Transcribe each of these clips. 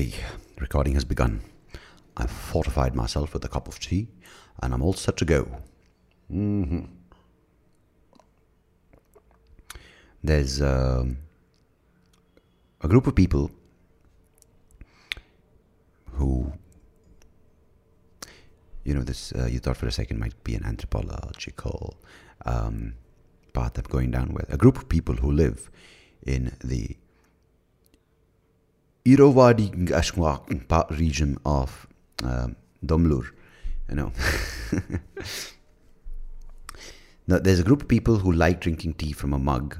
Okay, recording has begun. I've fortified myself with a cup of tea and I'm all set to go. Mm-hmm. There's um, a group of people who, you know, this uh, you thought for a second might be an anthropological um, path of going down with. A group of people who live in the Irrawaddy Gashwa region of um, Domlur. You know. now, there's a group of people who like drinking tea from a mug,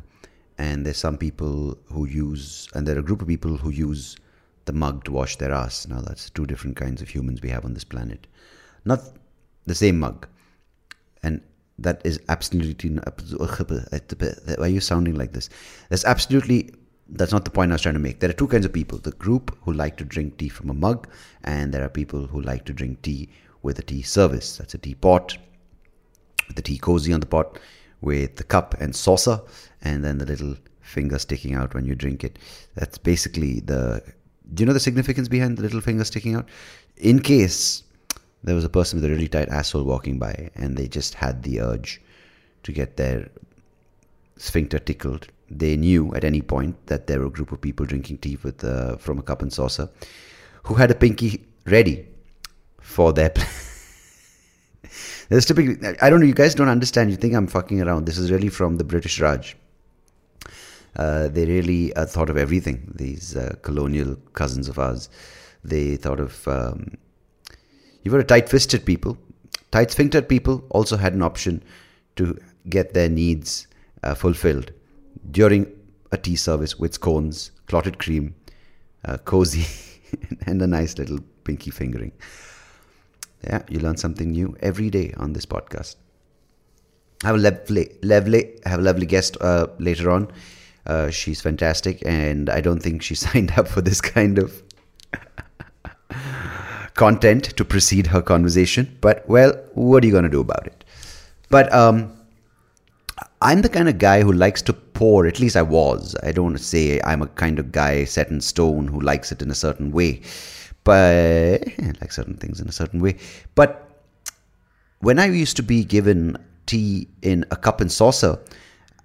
and there's some people who use, and there are a group of people who use the mug to wash their ass. Now, that's two different kinds of humans we have on this planet. Not the same mug. And that is absolutely. Why are you sounding like this? That's absolutely that's not the point I was trying to make. There are two kinds of people the group who like to drink tea from a mug, and there are people who like to drink tea with a tea service. That's a teapot, with the tea cozy on the pot, with the cup and saucer, and then the little finger sticking out when you drink it. That's basically the. Do you know the significance behind the little finger sticking out? In case there was a person with a really tight asshole walking by and they just had the urge to get their sphincter tickled they knew at any point that there were a group of people drinking tea with uh, from a cup and saucer who had a pinky ready for their. There's typically, I don't know, you guys don't understand. You think I'm fucking around. This is really from the British Raj. Uh, they really uh, thought of everything. These uh, colonial cousins of ours, they thought of. Um, you were a tight-fisted people. Tight-sphinctered people also had an option to get their needs uh, fulfilled during a tea service with scones, clotted cream, uh, cozy, and a nice little pinky fingering. Yeah, you learn something new every day on this podcast. Have a lovely, lovely, have a lovely guest uh, later on. Uh, she's fantastic, and I don't think she signed up for this kind of content to precede her conversation. But well, what are you going to do about it? But um, I'm the kind of guy who likes to pour, at least I was. I don't say I'm a kind of guy set in stone who likes it in a certain way, but I like certain things in a certain way. But when I used to be given tea in a cup and saucer,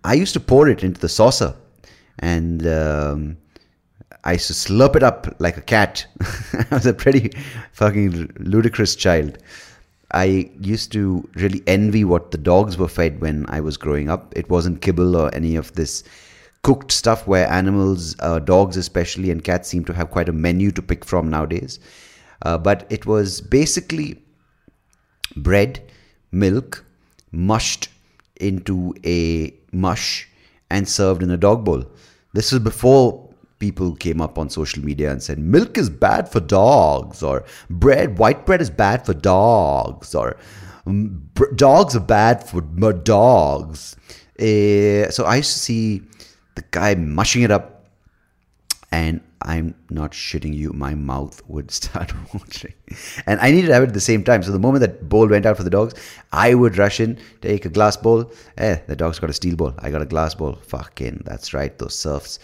I used to pour it into the saucer and um, I used to slurp it up like a cat. I was a pretty fucking ludicrous child. I used to really envy what the dogs were fed when I was growing up. It wasn't kibble or any of this cooked stuff where animals, uh, dogs especially, and cats seem to have quite a menu to pick from nowadays. Uh, but it was basically bread, milk, mushed into a mush and served in a dog bowl. This was before people came up on social media and said milk is bad for dogs or bread white bread is bad for dogs or um, dogs are bad for dogs. Uh, so i used to see the guy mushing it up and I'm not shitting you, my mouth would start watering. And I needed to have it at the same time. So the moment that bowl went out for the dogs, I would rush in, take a glass bowl. Eh, the dog's got a steel bowl. I got a glass bowl. Fucking, that's right, those serfs.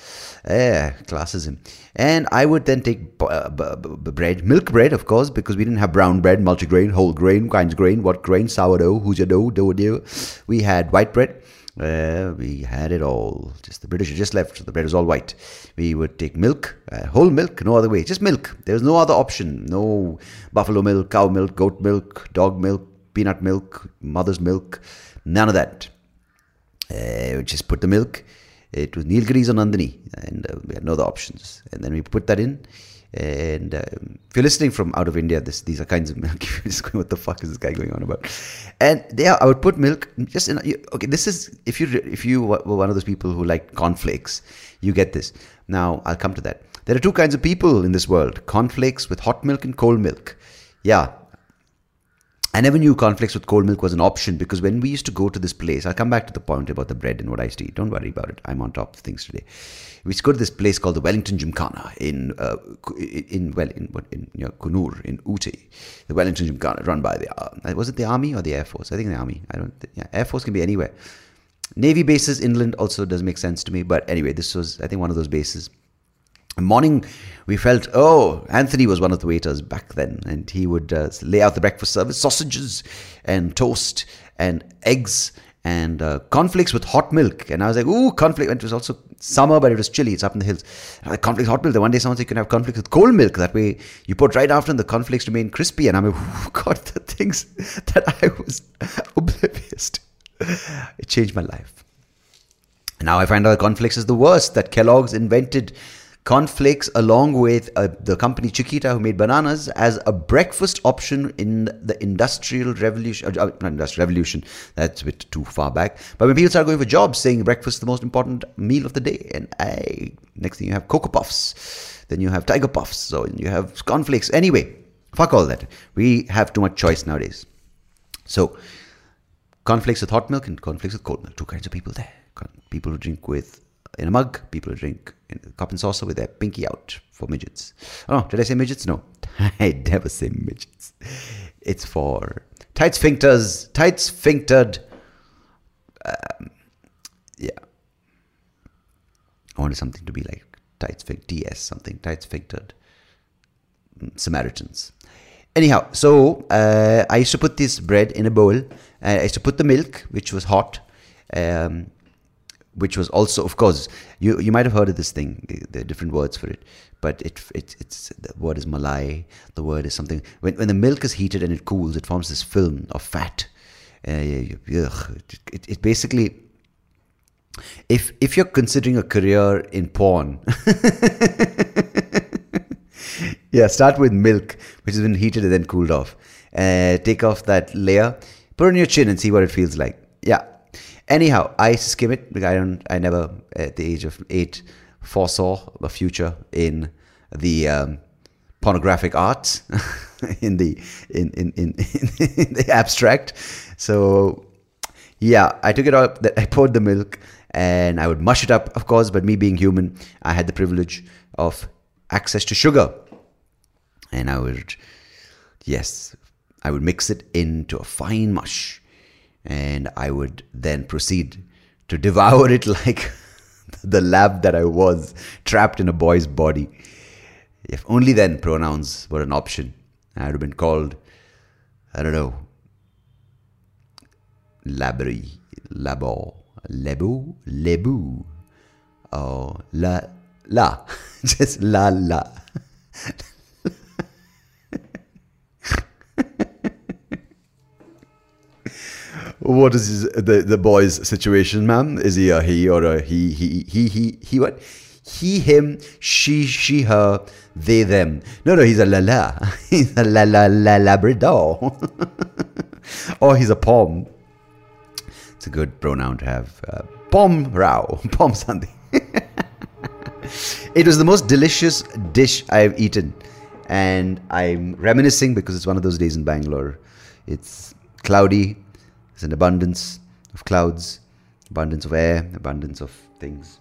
Eh, classism. And I would then take uh, b- b- bread, milk bread, of course, because we didn't have brown bread, multigrain, whole grain, kinds grain, what grain, sourdough, who's your dough, dough, dough. We had white bread. Uh, we had it all. Just the British had just left. so The bread was all white. We would take milk, uh, whole milk, no other way, just milk. There was no other option. No buffalo milk, cow milk, goat milk, dog milk, peanut milk, mother's milk. None of that. Uh, we just put the milk. It was Nilgiris or Nandini, and uh, we had no other options. And then we put that in. And um, if you're listening from out of India, this, these are kinds of milk. just going, what the fuck is this guy going on about? And yeah, I would put milk just in. Okay, this is if you if you were one of those people who like cornflakes, you get this. Now I'll come to that. There are two kinds of people in this world: cornflakes with hot milk and cold milk. Yeah, I never knew cornflakes with cold milk was an option because when we used to go to this place, I'll come back to the point about the bread and what I used to eat. Don't worry about it. I'm on top of things today. We used to go to this place called the Wellington Gymkhana in uh, in well in what in you know, Coonoor in Ooty. The Wellington Gymkhana run by the uh, was it the army or the air force? I think the army. I don't. Yeah, air force can be anywhere. Navy bases inland also doesn't make sense to me. But anyway, this was I think one of those bases. Morning we felt oh anthony was one of the waiters back then and he would uh, lay out the breakfast service sausages and toast and eggs and uh, cornflakes with hot milk. And i was like ooh cornflakes it was also summer but it was chilly it's up in the hills. And like cornflakes hot milk? Then one day someone said you can have cornflakes with cold milk? That way you put right after and the cornflakes remain crispy. And i'm like god the things that i was oblivious it changed my life. Now I find out cornflakes is the worst. That Kellogg's invented cornflakes along with uh, the company Chiquita who made bananas as a breakfast option in the industrial revolution uh, not industrial revolution that's a bit too far back. But when people start going for jobs saying breakfast is the most important meal of the day and I, next thing you have cocoa puffs then you have tiger puffs so you have cornflakes anyway fuck all that. We have too much choice nowadays. So cornflakes with hot milk and cornflakes with cold milk two kinds of people there. People who drink with in a mug, people who drink cup and saucer with their pinky out for midgets. Oh, did I say midgets? No, I never say midgets. It's for tight sphincters, tight sphinctered. Um, yeah, I wanted something to be like tight sphincter, TS something, tight sphinctered mm, Samaritans. Anyhow, so uh, I used to put this bread in a bowl. Uh, I used to put the milk, which was hot. Um, which was also, of course, you you might have heard of this thing. There are different words for it, but it, it it's the word is malai. The word is something when when the milk is heated and it cools, it forms this film of fat. Uh, it, it, it basically if if you're considering a career in porn yeah start with milk which has been heated and then cooled off uh, take off that layer put on your chin and see what it feels like yeah Anyhow, I skim it. I don't. I never, at the age of eight, foresaw a future in the um, pornographic arts, in the in in, in in the abstract. So, yeah, I took it out. I poured the milk, and I would mush it up, of course. But me being human, I had the privilege of access to sugar, and I would, yes, I would mix it into a fine mush and I would then proceed to devour it like the lab that I was, trapped in a boy's body. If only then pronouns were an option, I would have been called, I don't know, labri, labo, lebu, lebu, or la, la, just la, la. What is his, the the boy's situation, ma'am? Is he a he or a he? He he he he what? He him she she her they them. No no, he's a la la. He's a la la la labrador. or he's a pom. It's a good pronoun to have. Uh, pom rao, pom something. it was the most delicious dish I've eaten, and I'm reminiscing because it's one of those days in Bangalore. It's cloudy there's an abundance of clouds, abundance of air, abundance of things.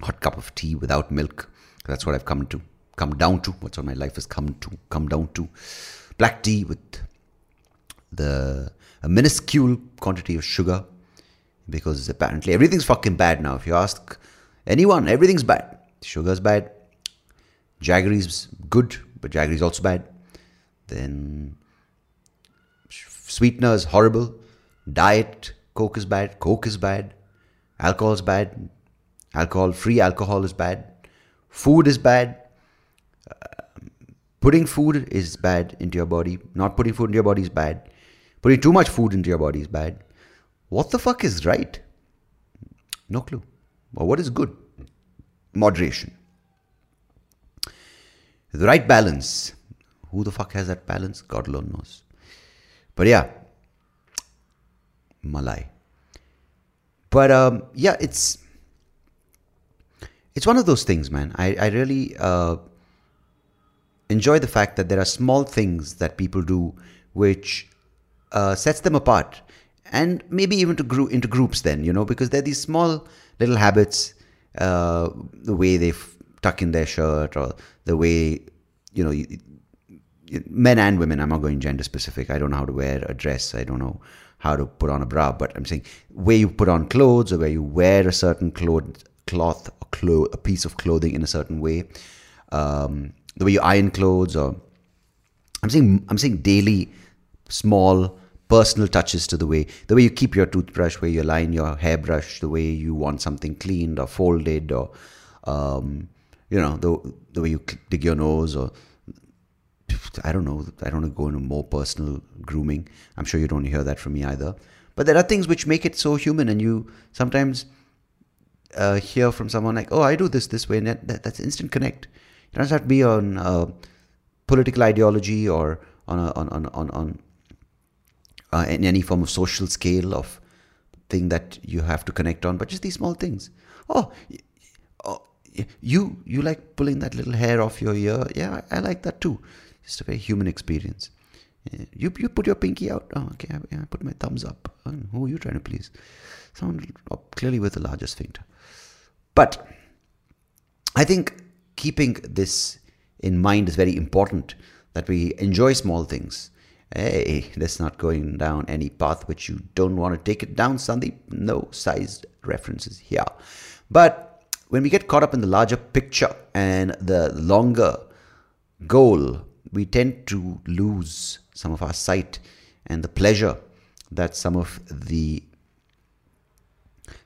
Hot cup of tea without milk. That's what I've come to, come down to. What's what my life has come to, come down to. Black tea with the a minuscule quantity of sugar, because apparently everything's fucking bad now. If you ask anyone, everything's bad. Sugar's bad. Jaggery's good, but Jaggery's also bad. Then Sweetener is horrible. Diet Coke is bad. Coke is bad. Alcohol is bad. Alcohol, free alcohol is bad. Food is bad. Uh, putting food is bad into your body. Not putting food into your body is bad. Putting too much food into your body is bad. What the fuck is right? No clue. Or what is good? Moderation. The right balance. Who the fuck has that balance? God alone knows. But yeah, Malai. But um, yeah, it's it's one of those things, man. I I really uh, enjoy the fact that there are small things that people do which uh, sets them apart, and maybe even to group into groups. Then you know, because they're these small little habits, uh, the way they tuck in their shirt or the way you know men and women. I'm not going gender specific. I don't know how to wear a dress. I don't know how to put on a bra. But I'm saying where you put on clothes or where you wear a certain clothes cloth or clo- a piece of clothing in a certain way, um, the way you iron clothes, or I'm saying I'm saying daily, small personal touches to the way the way you keep your toothbrush, where you line your hairbrush, the way you want something cleaned or folded, or um, you know the the way you dig your nose or I don't know. I don't want to go into more personal grooming. I'm sure you don't hear that from me either. But there are things which make it so human, and you sometimes uh, hear from someone like, "Oh, I do this this way," and that, that's instant connect. It doesn't have to be on uh, political ideology or on a, on on on, on uh, in any form of social scale of thing that you have to connect on, but just these small things. Oh, oh you you like pulling that little hair off your ear? Yeah, I like that too. Just a very human experience. Uh, you you put your pinky out. Oh, okay. I, I put my thumbs up. Oh, who are you trying to please? Someone clearly with the largest finger. But I think keeping this in mind is very important. That we enjoy small things. Hey, that's not going down any path which you don't want to take it down, Sandeep. No sized references here. But when we get caught up in the larger picture and the longer goal, we tend to lose some of our sight and the pleasure that some of the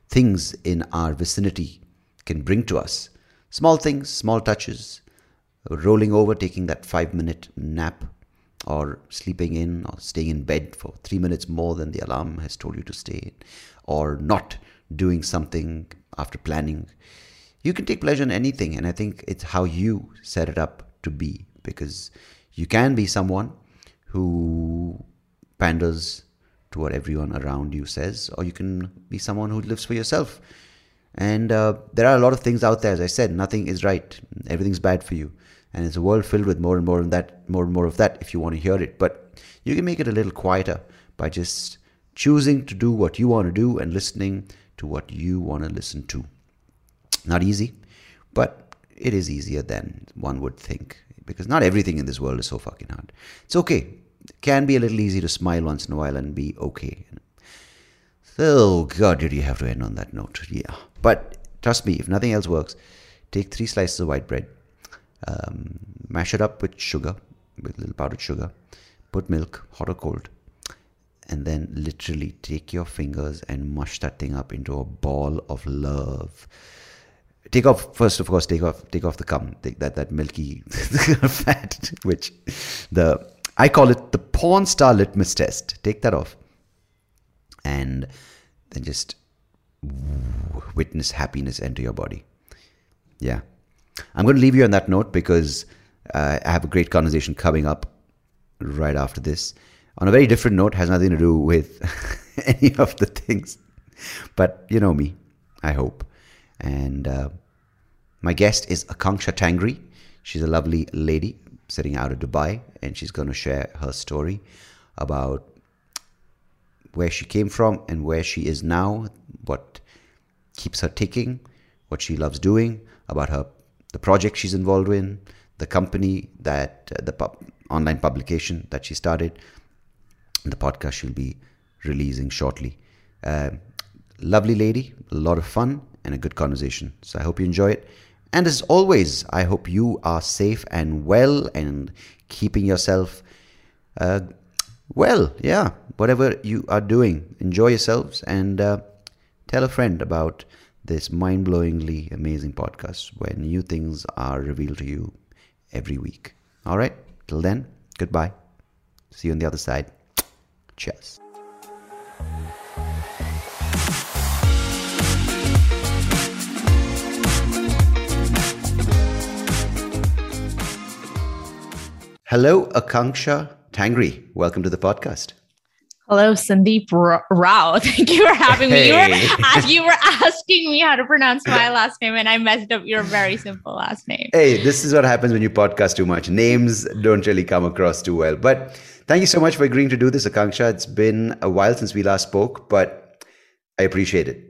things in our vicinity can bring to us. Small things, small touches, rolling over, taking that five minute nap, or sleeping in, or staying in bed for three minutes more than the alarm has told you to stay or not doing something after planning. You can take pleasure in anything, and I think it's how you set it up to be because you can be someone who panders to what everyone around you says, or you can be someone who lives for yourself. And uh, there are a lot of things out there, as I said, nothing is right, everything's bad for you. And it's a world filled with more and more of that, more and more of that if you want to hear it. But you can make it a little quieter by just choosing to do what you want to do and listening to what you want to listen to. Not easy, but it is easier than one would think because not everything in this world is so fucking hard. It's okay. It can be a little easy to smile once in a while and be okay. Oh God, did you have to end on that note? Yeah. But trust me, if nothing else works, take three slices of white bread, um, mash it up with sugar, with a little powdered sugar, put milk, hot or cold, and then literally take your fingers and mush that thing up into a ball of love take off first of course take off take off the cum take that that milky fat which the i call it the porn star litmus test. Take that off. And then just witness happiness enter your body. Yeah. I'm going to leave you on that note because uh, i have a great conversation coming up right after this. On a very different note has nothing to do with any of the things. But you know me. I hope and uh, my guest is Aakanksha Tangri. She's a lovely lady sitting out of Dubai, and she's going to share her story about where she came from and where she is now, what keeps her ticking, what she loves doing, about her the project she's involved in, the company that uh, the pub, online publication that she started, the podcast she'll be releasing shortly. Uh, lovely lady, a lot of fun, and a good conversation. So I hope you enjoy it. And as always, I hope you are safe and well and keeping yourself uh, well. Yeah, whatever you are doing, enjoy yourselves and uh, tell a friend about this mind blowingly amazing podcast where new things are revealed to you every week. All right, till then, goodbye. See you on the other side. Cheers. Hello, Aakanksha Tangri. Welcome to the podcast. Hello, Sandeep Rao. Thank you for having hey. me. You were, you were asking me how to pronounce my last name, and I messed up your very simple last name. Hey, this is what happens when you podcast too much. Names don't really come across too well. But thank you so much for agreeing to do this, Aakanksha. It's been a while since we last spoke, but I appreciate it.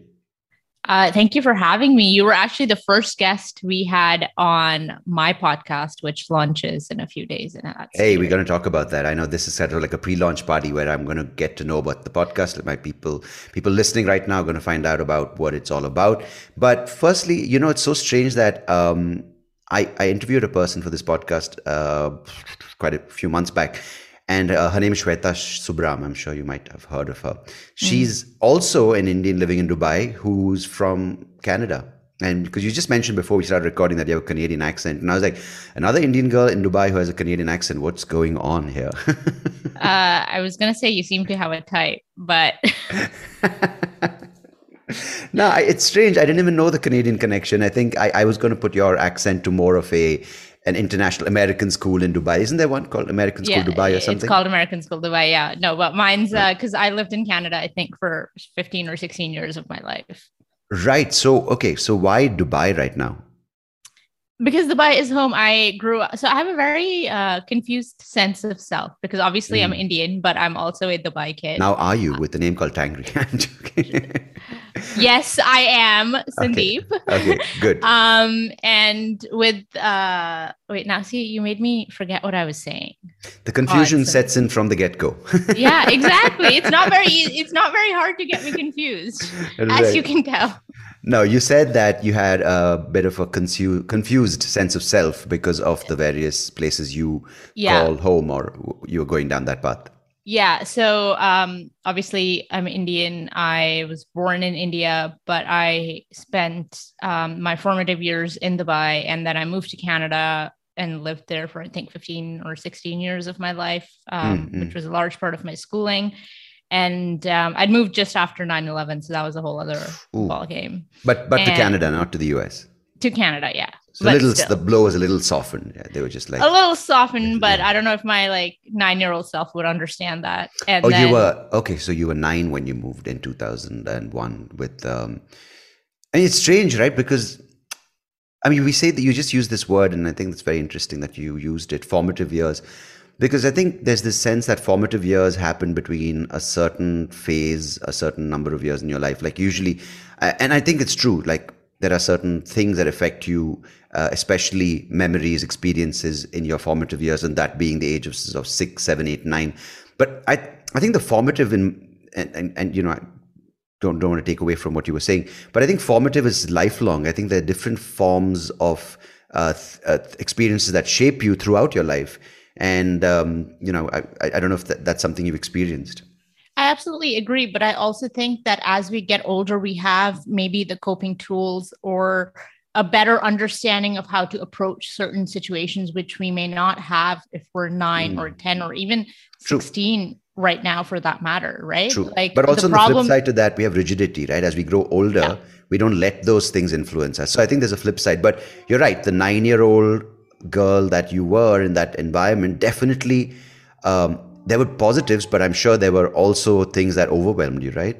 Uh, thank you for having me. You were actually the first guest we had on my podcast, which launches in a few days. And hey, we're going to talk about that. I know this is sort of like a pre-launch party where I'm going to get to know about the podcast. My people, people listening right now, are going to find out about what it's all about. But firstly, you know, it's so strange that um, I, I interviewed a person for this podcast uh, quite a few months back and uh, her name is Shweta Subram. I'm sure you might have heard of her. She's mm. also an Indian living in Dubai who's from Canada. And because you just mentioned before we started recording that you have a Canadian accent, and I was like, another Indian girl in Dubai who has a Canadian accent. What's going on here? uh, I was gonna say you seem to have a type, but no, it's strange. I didn't even know the Canadian connection. I think I, I was going to put your accent to more of a an international American school in Dubai. Isn't there one called American School yeah, Dubai or something? It's called American School Dubai. Yeah. No, but mine's because uh, I lived in Canada, I think, for 15 or 16 years of my life. Right. So, okay. So, why Dubai right now? because Dubai is home, I grew up. So I have a very uh, confused sense of self because obviously mm. I'm Indian, but I'm also a Dubai kid. Now, are you with the name called Tangri? yes, I am, Sandeep. Okay. okay, good. um, and with uh, wait, now see, you made me forget what I was saying. The confusion oh, sets in from the get go. yeah, exactly. It's not very. It's not very hard to get me confused, right. as you can tell. No, you said that you had a bit of a confu- confused sense of self because of the various places you yeah. call home or you were going down that path. Yeah. So um, obviously, I'm Indian. I was born in India, but I spent um, my formative years in Dubai and then I moved to Canada and lived there for, I think, 15 or 16 years of my life, um, mm-hmm. which was a large part of my schooling and um, I'd moved just after 9-11, so that was a whole other Ooh. ball game. But but and to Canada, not to the US. To Canada, yeah. So little still. the blow was a little softened. Yeah, they were just like a little softened, but I don't know if my like nine year old self would understand that. And oh, then, you were okay. So you were nine when you moved in two thousand and one with. um And it's strange, right? Because I mean, we say that you just use this word, and I think it's very interesting that you used it. Formative years because I think there's this sense that formative years happen between a certain phase, a certain number of years in your life. Like usually, and I think it's true. Like there are certain things that affect you, uh, especially memories, experiences in your formative years, and that being the age of, six, seven, eight, nine. But I, I think the formative in and, and, and you know. I, don't don't want to take away from what you were saying, but I think formative is lifelong. I think there are different forms of uh, th- uh, experiences that shape you throughout your life and um, you know I, I don't know if that, that's something you've experienced absolutely agree. But I also think that as we get older, we have maybe the coping tools or a better understanding of how to approach certain situations, which we may not have if we're nine mm. or 10 or even True. 16 right now for that matter, right? True. Like but also the, problem- the flip side to that, we have rigidity, right? As we grow older, yeah. we don't let those things influence us. So I think there's a flip side. But you're right, the nine year old girl that you were in that environment, definitely um, there were positives, but I'm sure there were also things that overwhelmed you, right?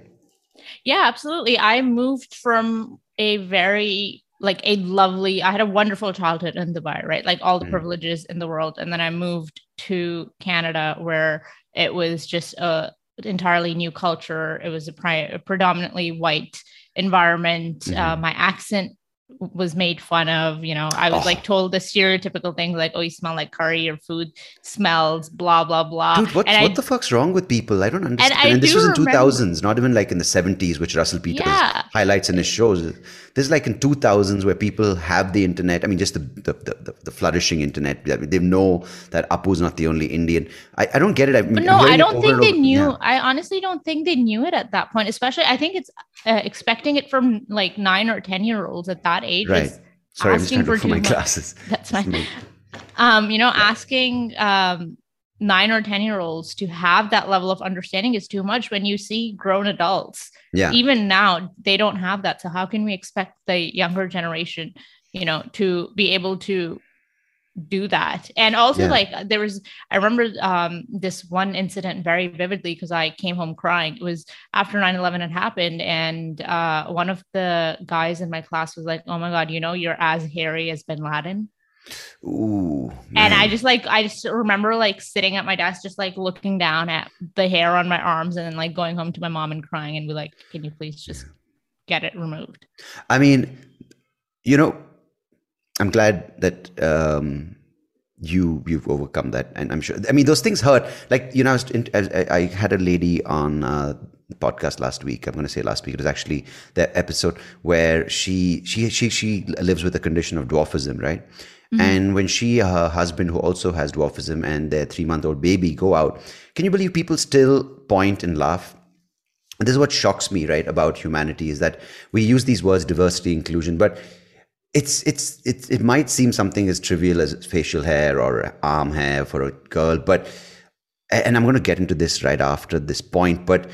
Yeah, absolutely. I moved from a very like a lovely i had a wonderful childhood in dubai right like all the mm. privileges in the world and then i moved to canada where it was just a entirely new culture it was a, pri- a predominantly white environment mm-hmm. uh, my accent was made fun of. You know, I was oh. like told the stereotypical things like, "Oh, you smell like curry. Your food smells." Blah blah blah. Dude, what, what I, the fuck's wrong with people? I don't understand. And, and this was in two thousands, not even like in the seventies, which Russell Peters yeah. highlights in his shows. This is like in two thousands where people have the internet. I mean, just the the, the, the flourishing internet. They know that Apu's not the only Indian. I, I don't get it. I mean, no, I don't think they knew. Yeah. I honestly don't think they knew it at that point. Especially, I think it's uh, expecting it from like nine or ten year olds at that age. Right. Sorry, asking I'm for, for my classes. That's fine. Um, you know, yeah. asking um nine or ten year olds to have that level of understanding is too much when you see grown adults yeah even now they don't have that so how can we expect the younger generation you know to be able to do that and also yeah. like there was i remember um this one incident very vividly because i came home crying it was after 9-11 had happened and uh one of the guys in my class was like oh my god you know you're as hairy as bin laden Ooh. Man. And I just like I just remember like sitting at my desk, just like looking down at the hair on my arms, and then like going home to my mom and crying and be like, "Can you please just get it removed. I mean, you know, I'm glad that um, you you've overcome that, and I'm sure. I mean, those things hurt. Like you know, I, I, I had a lady on. Uh, podcast last week i'm going to say last week it was actually the episode where she she she she lives with a condition of dwarfism right mm-hmm. and when she her husband who also has dwarfism and their 3 month old baby go out can you believe people still point and laugh this is what shocks me right about humanity is that we use these words diversity inclusion but it's it's it, it might seem something as trivial as facial hair or arm hair for a girl but and i'm going to get into this right after this point but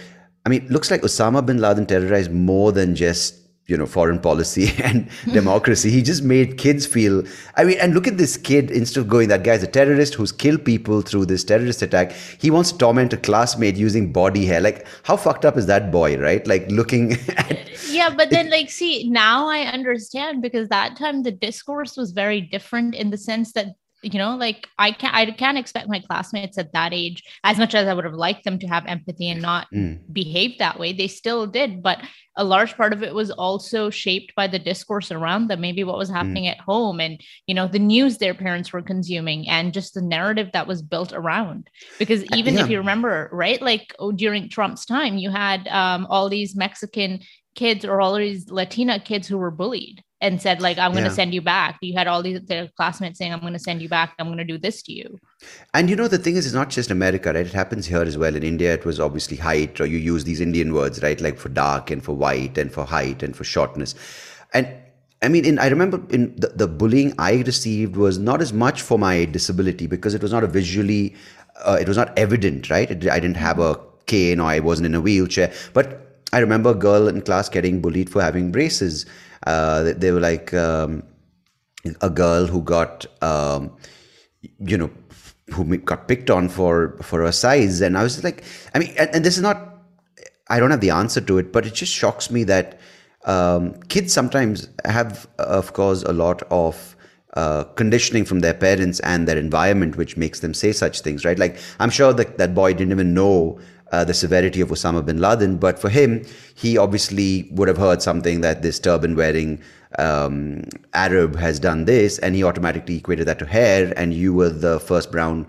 i mean looks like osama bin laden terrorized more than just you know foreign policy and democracy. He just made kids feel i mean and look at this kid instead of going that guy's a terrorist who's killed people through this terrorist attack he wants to torment a classmate using body hair. Like how fucked up is that boy right? Like looking at yeah but then like see now i understand because that time the discourse was very different in the sense that you know like i can't i can't expect my classmates at that age as much as i would have liked them to have empathy and not mm. behave that way they still did but a large part of it was also shaped by the discourse around them maybe what was mm. happening mm. at home and you know the news their parents were consuming and just the narrative that was built around because uh, even yeah. if you remember right like oh, during trump's time you had um, all these mexican kids or all these latina kids who were bullied and said like i'm going to yeah. send you back. You had all these their classmates saying i'm going to send you back. I'm going to do this to you. And you know the thing is it's not just america right? It happens here as well. In india it was obviously height or you use these indian words right? Like for dark and for white and for height and for shortness. And I mean, in, I remember in the, the bullying I received was not as much for my disability because it was not a visually, uh, it was not evident, right? It, I didn't have a cane or I wasn't in a wheelchair. But I remember a girl in class getting bullied for having braces uh, they were like um, a girl who got, um, you know, who got picked on for for her size, and I was like, I mean, and, and this is not, I don't have the answer to it, but it just shocks me that um, kids sometimes have, of course, a lot of uh, conditioning from their parents and their environment, which makes them say such things, right? Like, I'm sure that that boy didn't even know uh, the severity of Osama bin Laden. But for him, he obviously would have heard something that this turban wearing um, Arab has done this, and he automatically equated that to hair, and you were the first brown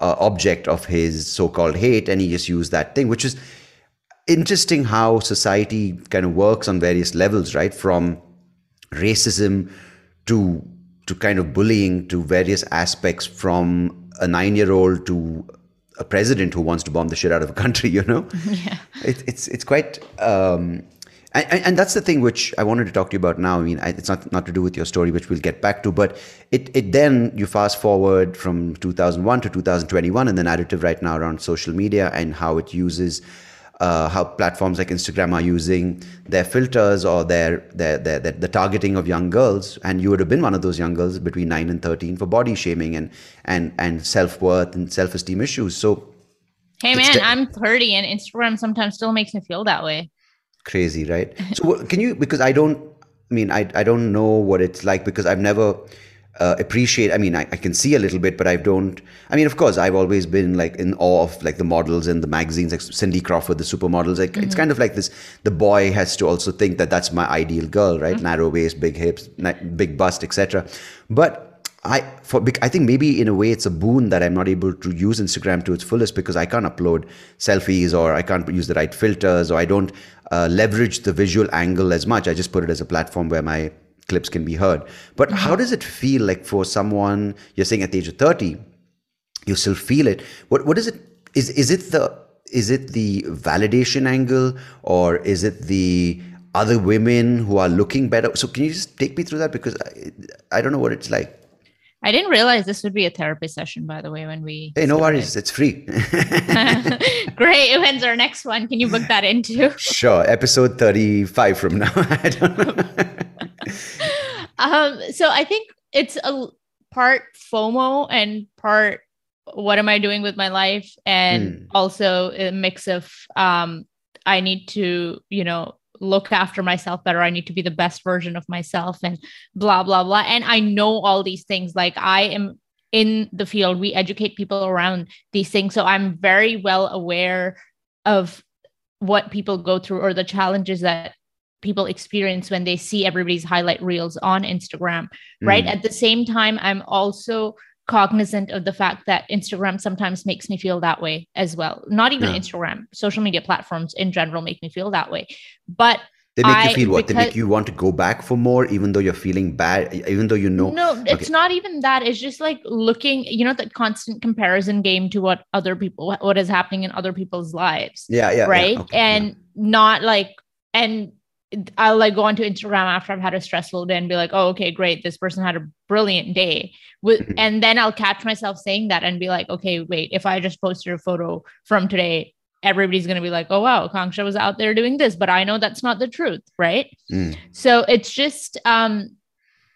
uh, object of his so called hate, and he just used that thing, which is interesting how society kind of works on various levels, right? From racism to to kind of bullying to various aspects from a nine year old to a president who wants to bomb the shit out of a country, you know? Yeah. It, it's, it's quite, um, and, and, that's the thing which I wanted to talk to you about now. I mean, it's not, not to do with your story, which we'll get back to, but it, it then you fast forward from 2001 to 2021 and the narrative right now around social media and how it uses uh, how platforms like Instagram are using their filters or their, their, their, their, the targeting of young girls. And you would have been one of those young girls between nine and thirteen for body shaming and and and self worth and self esteem issues. So, hey man, te- I'm thirty, and Instagram sometimes still makes me feel that way. Crazy, right? so, can you? Because I don't. I mean, I I don't know what it's like because I've never uh, appreciate. I mean, I, I, can see a little bit, but I don't. I mean, of course, I've always been like in awe of like the models and the magazines, like Cindy Crawford, the supermodels. Like mm-hmm. it's kind of like this. The boy has to also think that that's my ideal girl, right? Mm-hmm. Narrow waist, big hips, big bust, etc. But I for I think maybe in a way it's a boon that I'm not able to use Instagram to its fullest because I can't upload selfies or I can't use the right filters or I don't uh, leverage the visual angle as much. I just put it as a platform where my clips can be heard. But mm-hmm. how does it feel like for someone you're saying at the age of 30, you still feel it? What what is it? Is is it the is it the validation angle or is it the other women who are looking better? So can you just take me through that because I, I don't know what it's like. I didn't realize this would be a therapy session, by the way, when we. Hey, no worries. It's free. Great. When's our next one? Can you book that into? Sure. Episode 35 from now. I don't know. um, so I think it's a part FOMO and part what am I doing with my life? And mm. also a mix of um, I need to, you know, look after myself better. I need to be the best version of myself and blah, blah, blah. And I know all these things. Like I am in the field, we educate people around these things. So I'm very well aware of what people go through or the challenges that people experience when they see everybody's highlight reels on Instagram, right? Mm. At the same time, I'm also cognizant of the fact that Instagram sometimes makes me feel that way as well. Not even yeah. Instagram, social media platforms in general make me feel that way. But they make I, you feel what? Because, they make you want to go back for more, even though you're feeling bad, even though you know. No, okay. it's not even that. It's just like looking, you know, that constant comparison game to what other people, what is happening in other people's lives. Yeah, yeah. Right. Yeah, okay, and yeah. not like, and I'll like go onto Instagram after I've had a stressful day and be like, oh, okay, great. This person had a brilliant day. With, mm-hmm. and then I'll catch myself saying that and be like, okay, wait, if I just posted a photo from today, everybody's going to be like, oh, wow, Kanksha was out there doing this. But I know that's not the truth. Right. Mm. So it's just, um,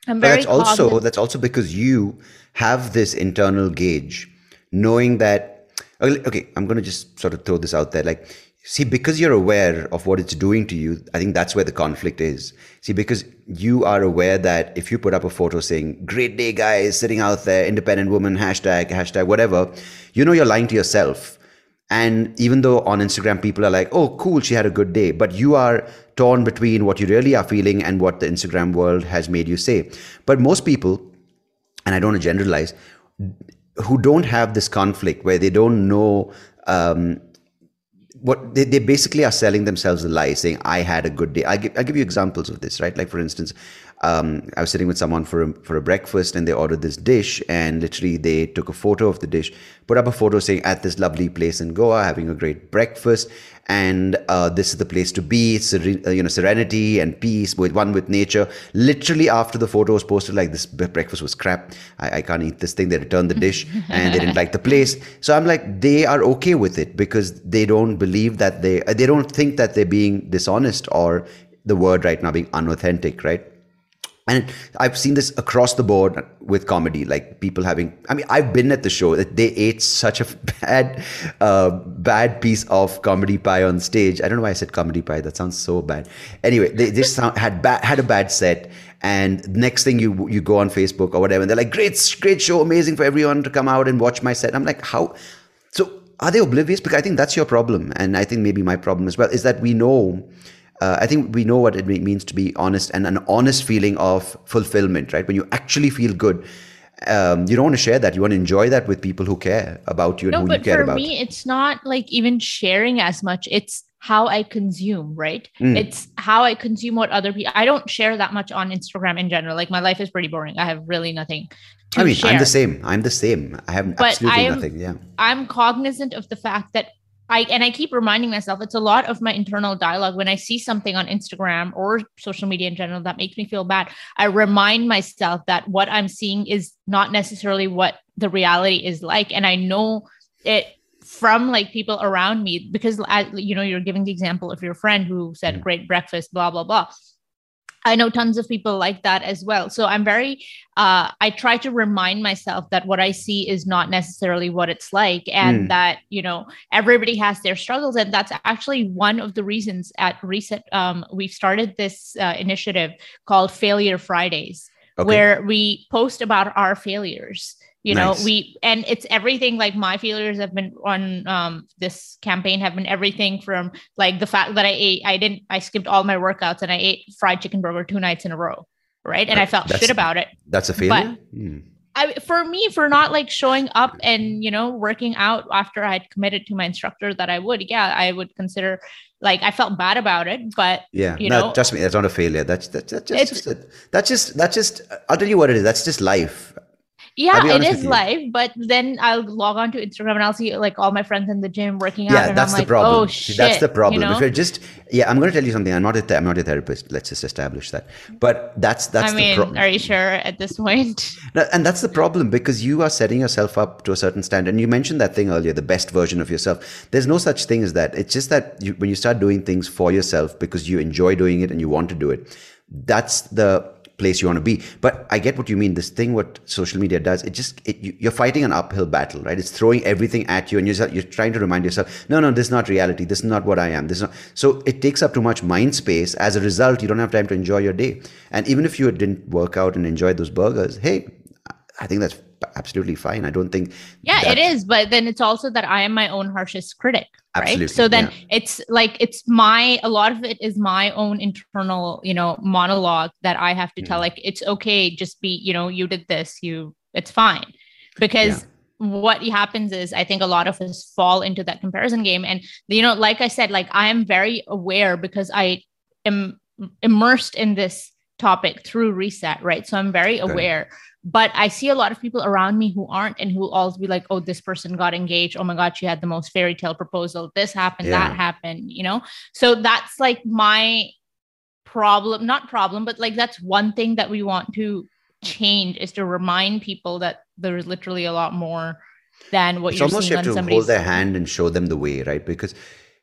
I'm very. But that's also, that's also because you have this internal gauge knowing that, okay, I'm going to just sort of throw this out there. Like, See, because you're aware of what it's doing to you, I think that's where the conflict is. See, because you are aware that if you put up a photo saying, great day, guys, sitting out there, independent woman, hashtag, hashtag, whatever, you know you're lying to yourself. And even though on Instagram people are like, oh, cool, she had a good day, but you are torn between what you really are feeling and what the Instagram world has made you say. But most people, and I don't want to generalize, who don't have this conflict where they don't know, um, what they, they basically are selling themselves a lie saying i had a good day. I give, i give you examples of this right? Like for instance um, I was sitting with someone for a, for a breakfast and they ordered this dish and literally they took a photo of the dish, put up a photo saying at this lovely place in Goa, having a great breakfast, and uh, this is the place to be, seren- uh, you know, serenity and peace with one with nature. Literally after the photo was posted, like this breakfast was crap. I, I can't eat this thing. They returned the dish and they didn't like the place. So I'm like, they are okay with it because they don't believe that they they don't think that they're being dishonest or the word right now being unauthentic, right? And i've seen this across the board with comedy like people having i mean i've been at the show that they ate such a bad uh, bad piece of comedy pie on stage. I don't know why i said comedy pie. That sounds so bad. Anyway they just had bad had a bad set. And next thing you you go on facebook or whatever and they're like great great show amazing for everyone to come out and watch my set. I'm like how? So are they oblivious? Because i think that's your problem. And i think maybe my problem as well is that we know uh, I think we know what it means to be honest and an honest feeling of fulfillment, right? When you actually feel good. Um, you don't want to share that. You want to enjoy that with people who care about you and no, who you care about. for me, it's not like even sharing as much. It's how I consume, right? Mm. It's how I consume what other people. I don't share that much on Instagram in general. Like my life is pretty boring. I have really nothing. I mean, share. I'm the same. I'm the same. I have but absolutely I'm, nothing. Yeah. I'm cognizant of the fact that I and I keep reminding myself it's a lot of my internal dialogue when I see something on Instagram or social media in general that makes me feel bad. I remind myself that what I'm seeing is not necessarily what the reality is like and I know it from like people around me because you know you're giving the example of your friend who said mm. great breakfast blah blah blah I know tons of people like that as well. So I'm very, uh, I try to remind myself that what I see is not necessarily what it's like, and mm. that, you know, everybody has their struggles. And that's actually one of the reasons at Re:Set, um, we've started this uh, initiative called Failure Fridays, okay. where we post about our failures you nice. know we and it's everything like my failures have been on um, this campaign have been everything from like the fact that i ate i didn't i skipped all my workouts and i ate fried chicken burger two nights in a row right? And i felt that's, shit about it. that's a failure? But, hmm. I, for me for not like showing up and you know working out after i had committed to my instructor that i would yeah i would consider like i felt bad about it but yeah. you no, know. trust me that's not a failure. That's that's, that's just, just that's just that's just i'll tell you what it is. That's just life yeah, it is live, but then I'll log on to Instagram and I'll see like all my friends in the gym working out. Yeah, that's I'm the like, oh, problem. Oh shit! That's the problem. You know? If you're just yeah, I'm going to tell you something. I'm not a th- I'm not a therapist. Let's just establish that. But that's that's. I mean, pro- are you sure at this point? and that's the problem because you are setting yourself up to a certain standard. And you mentioned that thing earlier, the best version of yourself. There's no such thing as that. It's just that you, when you start doing things for yourself because you enjoy doing it and you want to do it, that's the place you want to be. But I get what you mean. This thing, what social media does, it just it, you, are fighting an uphill battle, right? It's throwing everything at you, and you're you're trying to remind yourself, no, no, this is not reality. This is not what I am. This is not. So it takes up too much mind space. As a result, you don't have time to enjoy your day. And even if you didn't work out and enjoy those burgers, hey, I think that's absolutely fine. I don't think. Yeah, it is. But then it's also that I am my own harshest critic. Absolutely. Right. So then yeah. it's like it's my a lot of it is my own internal, you know, monologue that I have to mm. tell. Like it's okay, just be, you know, you did this, you it's fine. Because yeah. what happens is I think a lot of us fall into that comparison game. And you know, like I said, like I am very aware because I am immersed in this topic through Re:Set, right? So I'm very aware but I see a lot of people around me who aren't and who will always be like, oh, this person got engaged. Oh my God, she had the most fairy tale proposal. This happened, yeah. that happened, you know? So that's like my problem, not problem, but like that's one thing that we want to change is to remind people that there's literally a lot more than what it's you're almost seeing you have to hold their hand and show them the way, right? Because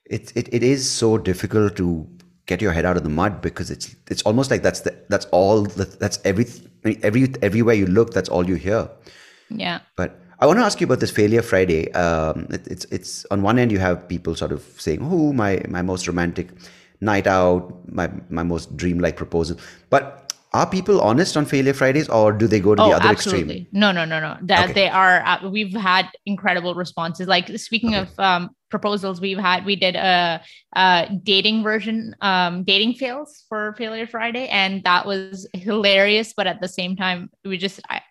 it, it, it is so difficult to get your head out of the mud because it's it's almost like that's the that's all the, that's every every everywhere you look that's all you hear. Yeah. But I want to ask you about this failure Friday. Um, it, it's it's on one end you have people sort of saying, "Oh, my my most romantic night out, my my most dreamlike proposal," but are people honest on failure fridays or do they go to oh, the other absolutely. extreme no no no no that okay. they are uh, we've had incredible responses like speaking okay. of um, proposals we've had we did a, a dating version um, dating fails for failure friday and that was hilarious but at the same time we just I,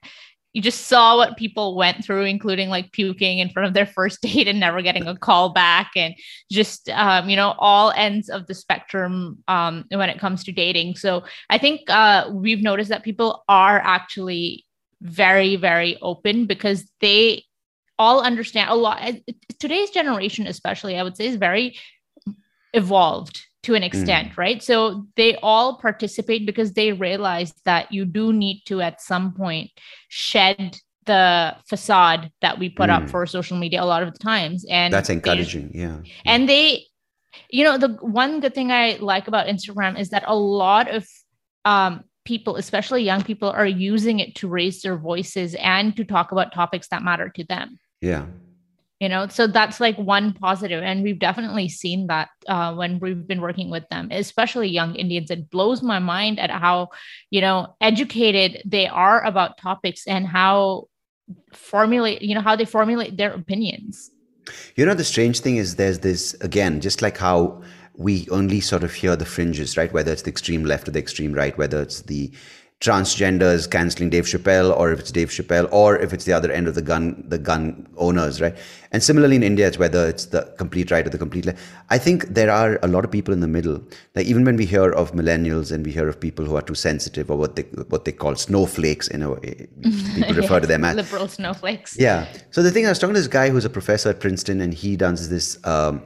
you just saw what people went through, including like puking in front of their first date and never getting a call back, and just um, you know all ends of the spectrum um, when it comes to dating. So I think uh, we've noticed that people are actually very very open because they all understand a lot. Today's generation, especially, I would say, is very evolved to an extent, mm. right? So they all participate because they realize that you do need to, at some point, shed the facade that we put mm. up for social media a lot of the times. And that's encouraging. They, yeah. And they, you know, the one good thing I like about Instagram is that a lot of um, people, especially young people, are using it to raise their voices and to talk about topics that matter to them. Yeah you know so that's like one positive and we've definitely seen that uh, when we've been working with them especially young indians. It blows my mind at how you know educated they are about topics and how formulate you know how they formulate their opinions. You know the strange thing is there's this again just like how we only sort of hear the fringes right? Whether it's the extreme left or the extreme right whether it's the transgenders canceling Dave Chappelle, or if it's Dave Chappelle, or if it's the other end of the gun, the gun owners, right? And similarly in India, it's whether it's the complete right or the complete left. I think there are a lot of people in the middle. Like even when we hear of millennials and we hear of people who are too sensitive or what they what they call snowflakes in a way, people refer to them as liberal snowflakes. Yeah. So the thing I was talking to this guy who's a professor at Princeton, and he does this. Um,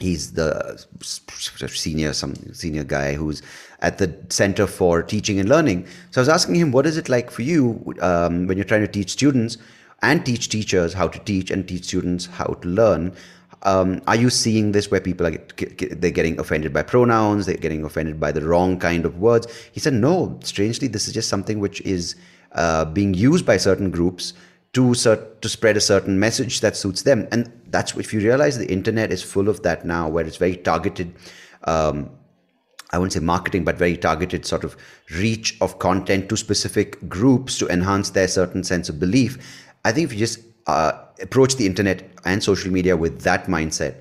he's the senior some senior guy who's at the center for teaching and learning. So i was asking him what is it like for you um, when you're trying to teach students and teach teachers how to teach and teach students how to learn? Um, are you seeing this where people are get, they're getting offended by pronouns they're getting offended by the wrong kind of words? He said no strangely this is just something which is uh, being used by certain groups to to spread a certain message that suits them. And that's if you realize the internet is full of that now where it's very targeted um, i wouldn't say marketing but very targeted sort of reach of content to specific groups to enhance their certain sense of belief. I think if you just uh, approach the internet and social media with that mindset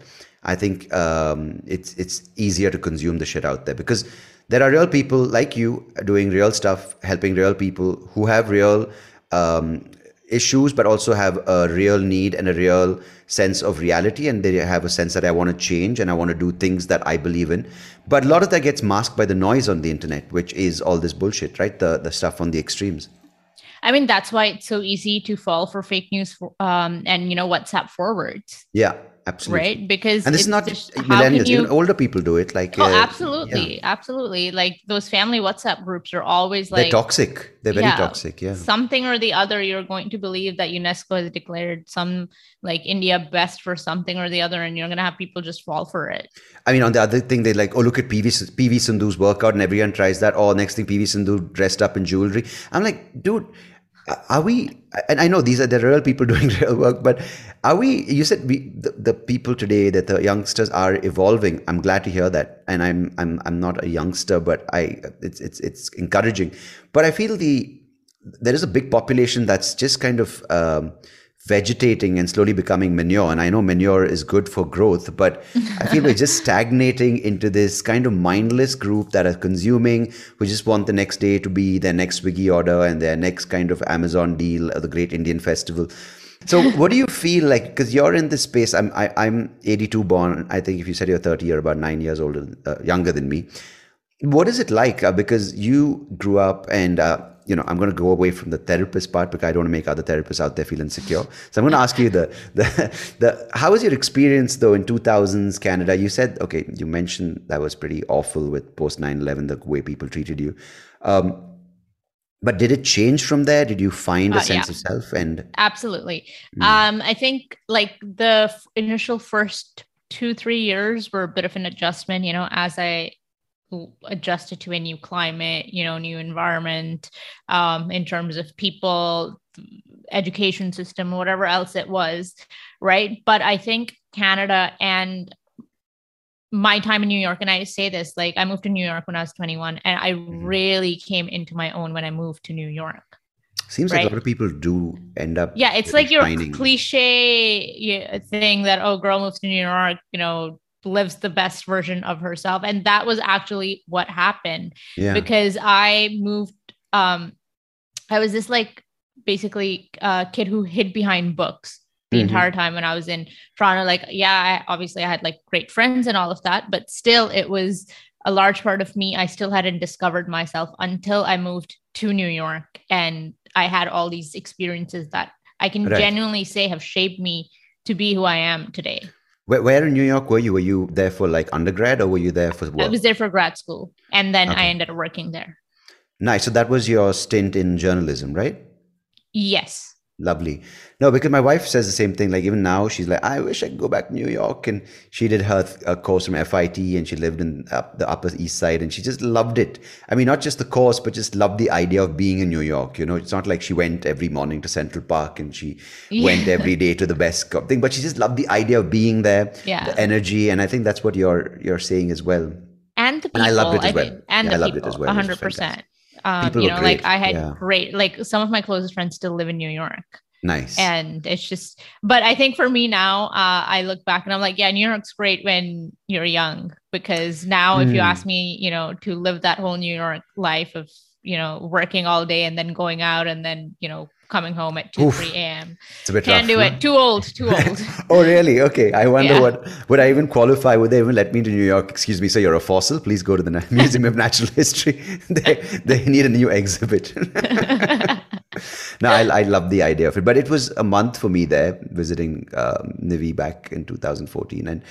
i think um, it's it's easier to consume the shit out there. Because there are real people like you doing real stuff helping real people who have real um, issues, but also have a real need and a real sense of reality. And they have a sense that I want to change and I want to do things that I believe in. But a lot of that gets masked by the noise on the internet, which is all this bullshit, right? The, the stuff on the extremes. I mean, that's why it's so easy to fall for fake news um, and, you know, WhatsApp forwards. Yeah. Absolutely. Right. Because and it's, not just millennials, you, even older people do it. Like, oh, uh, absolutely. Yeah. Absolutely. Like those family WhatsApp groups are always like, they're toxic. They're very yeah, toxic. Yeah. Something or the other, you're going to believe that UNESCO has declared some like India best for something or the other, and you're going to have people just fall for it. I mean, on the other thing, they like, oh, look at PV, PV Sindhu's workout, and everyone tries that. Oh, next thing, PV Sindhu dressed up in jewelry. I'm like, dude, are we and i know these are the real people doing real work but are we you said we the, the, people today that the youngsters are evolving. I'm glad to hear that. And i'm i'm i'm not a youngster but i it's it's it's encouraging. But i feel the there is a big population that's just kind of um, vegetating and slowly becoming manure. And I know manure is good for growth, but I feel we're just stagnating into this kind of mindless group that are consuming, who just want the next day to be their next Swiggy order and their next kind of Amazon deal or the Great Indian Festival. So, what do you feel like? Because you're in this space. I'm I, am i am 82 born. I think if you said you're 30, you're about nine years older, uh, younger than me. What is it like? Uh, because you grew up and uh, you know, I'm going to go away from the therapist part because I don't want to make other therapists out there feel insecure. So I'm going to ask you the, the, the, how was your experience though in 2000s Canada? You said, okay, you mentioned that was pretty awful with post 9/11, the way people treated you. Um, but did it change from there? Did you find a uh, sense yeah. of self? And absolutely, mm. um, I think like the f- initial first two three years were a bit of an adjustment. You know, as I adjusted to a new climate, you know, new environment, um, in terms of people, education system, whatever else it was, right? But I think Canada and my time in New York, and I say this, like I moved to New York when I was 21, and I mm-hmm. really came into my own when I moved to New York. Seems right? like a lot of people do end up. Yeah, it's like your cliche thing that oh, girl moves to New York, you know, lives the best version of herself and that was actually what happened yeah. because i moved um i was this like basically a kid who hid behind books the mm-hmm. entire time when i was in toronto like yeah I, obviously i had like great friends and all of that but still it was a large part of me i still hadn't discovered myself until i moved to new york and i had all these experiences that i can right. genuinely say have shaped me to be who i am today where, where in New York were you? Were you there for like undergrad or were you there for work? I was there for grad school and then okay. I ended up working there. Nice. So that was your stint in journalism, right? Yes. Lovely. No, because my wife says the same thing. Like even now, she's like, I wish I could go back to New York. And she did her th- course from FIT, and she lived in up the Upper East Side, and she just loved it. I mean, not just the course, but just loved the idea of being in New York. You know, it's not like she went every morning to Central Park and she yeah. went every day to the best thing, but she just loved the idea of being there, yeah. the energy, and I think that's what you're you're saying as well. And the people, and I loved it as well. and yeah, the I loved people, it as well. Hundred percent. Um, you know, like I had yeah. great, like some of my closest friends still live in New York. Nice. And it's just, but I think for me now, uh, I look back and I'm like, yeah, New York's great when you're young because now mm. if you hmm. ask me, you know, to live that whole New York life of, you know, working all day and then going out and then, you know, coming home at 2 Oof. 3 a.m. It's a bit Can't rough, do it. Too old. Too old. oh, really? Okay. I wonder yeah. what would I even qualify? Would they even let me to New York? Excuse me, so you're a fossil. Please go to the Museum of Natural History. they they need a new exhibit. no, I, I love the idea of it. But it was a month for me there visiting um, Nivi back in 2014, and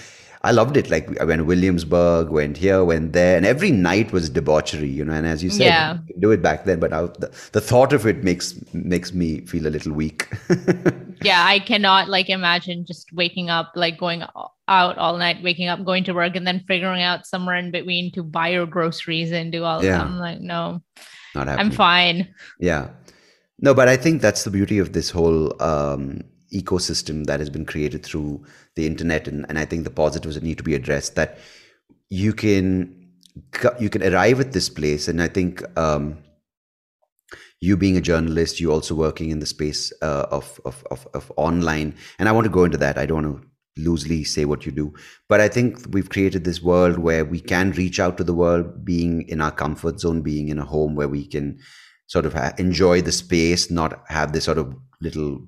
I loved it. Like I went to Williamsburg, went here, went there, and every night was debauchery, you know. And as you said, yeah. do it back then, but I, the, the thought of it makes makes me feel a little weak. yeah, I cannot like imagine just waking up, like going out all night, waking up, going to work, and then figuring out somewhere in between to buy your groceries and do all yeah. that. I'm like, no, not happening. I'm fine. Yeah. No, but I think that's the beauty of this whole um, ecosystem that has been created through the internet, and, and I think the positives that need to be addressed that you can you can arrive at this place, and I think um, you being a journalist, you also working in the space uh, of, of, of of online, and I want to go into that. I don't want to loosely say what you do, but I think we've created this world where we can reach out to the world, being in our comfort zone, being in a home where we can sort of enjoy the space, not have this sort of little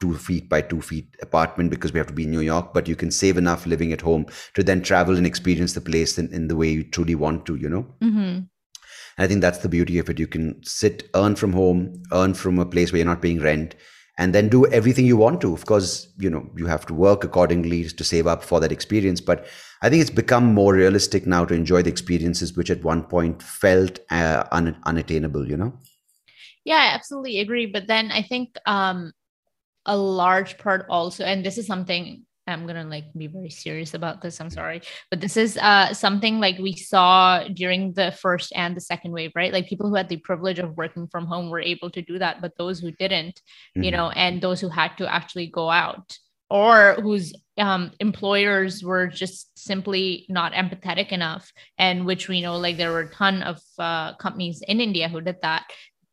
two feet by two feet apartment because we have to be in New York, but you can save enough living at home to then travel and experience the place in, in the way you truly want to, you know? Mm-hmm. I think that's the beauty of it. You can sit, earn from home, earn from a place where you're not paying rent, and then do everything you want to. Of course, you know, you have to work accordingly to save up for that experience. But I think it's become more realistic now to enjoy the experiences which at one point felt uh, un- unattainable, you know? Yeah, I absolutely agree. But then I think um, a large part also, and this is something I'm gonna like be very serious about this. I'm sorry, but this is uh, something like we saw during the first and the second wave, right? Like people who had the privilege of working from home were able to do that, but those who didn't, mm-hmm. you know, and those who had to actually go out or whose um, employers were just simply not empathetic enough, and which we know like there were a ton of uh, companies in India who did that.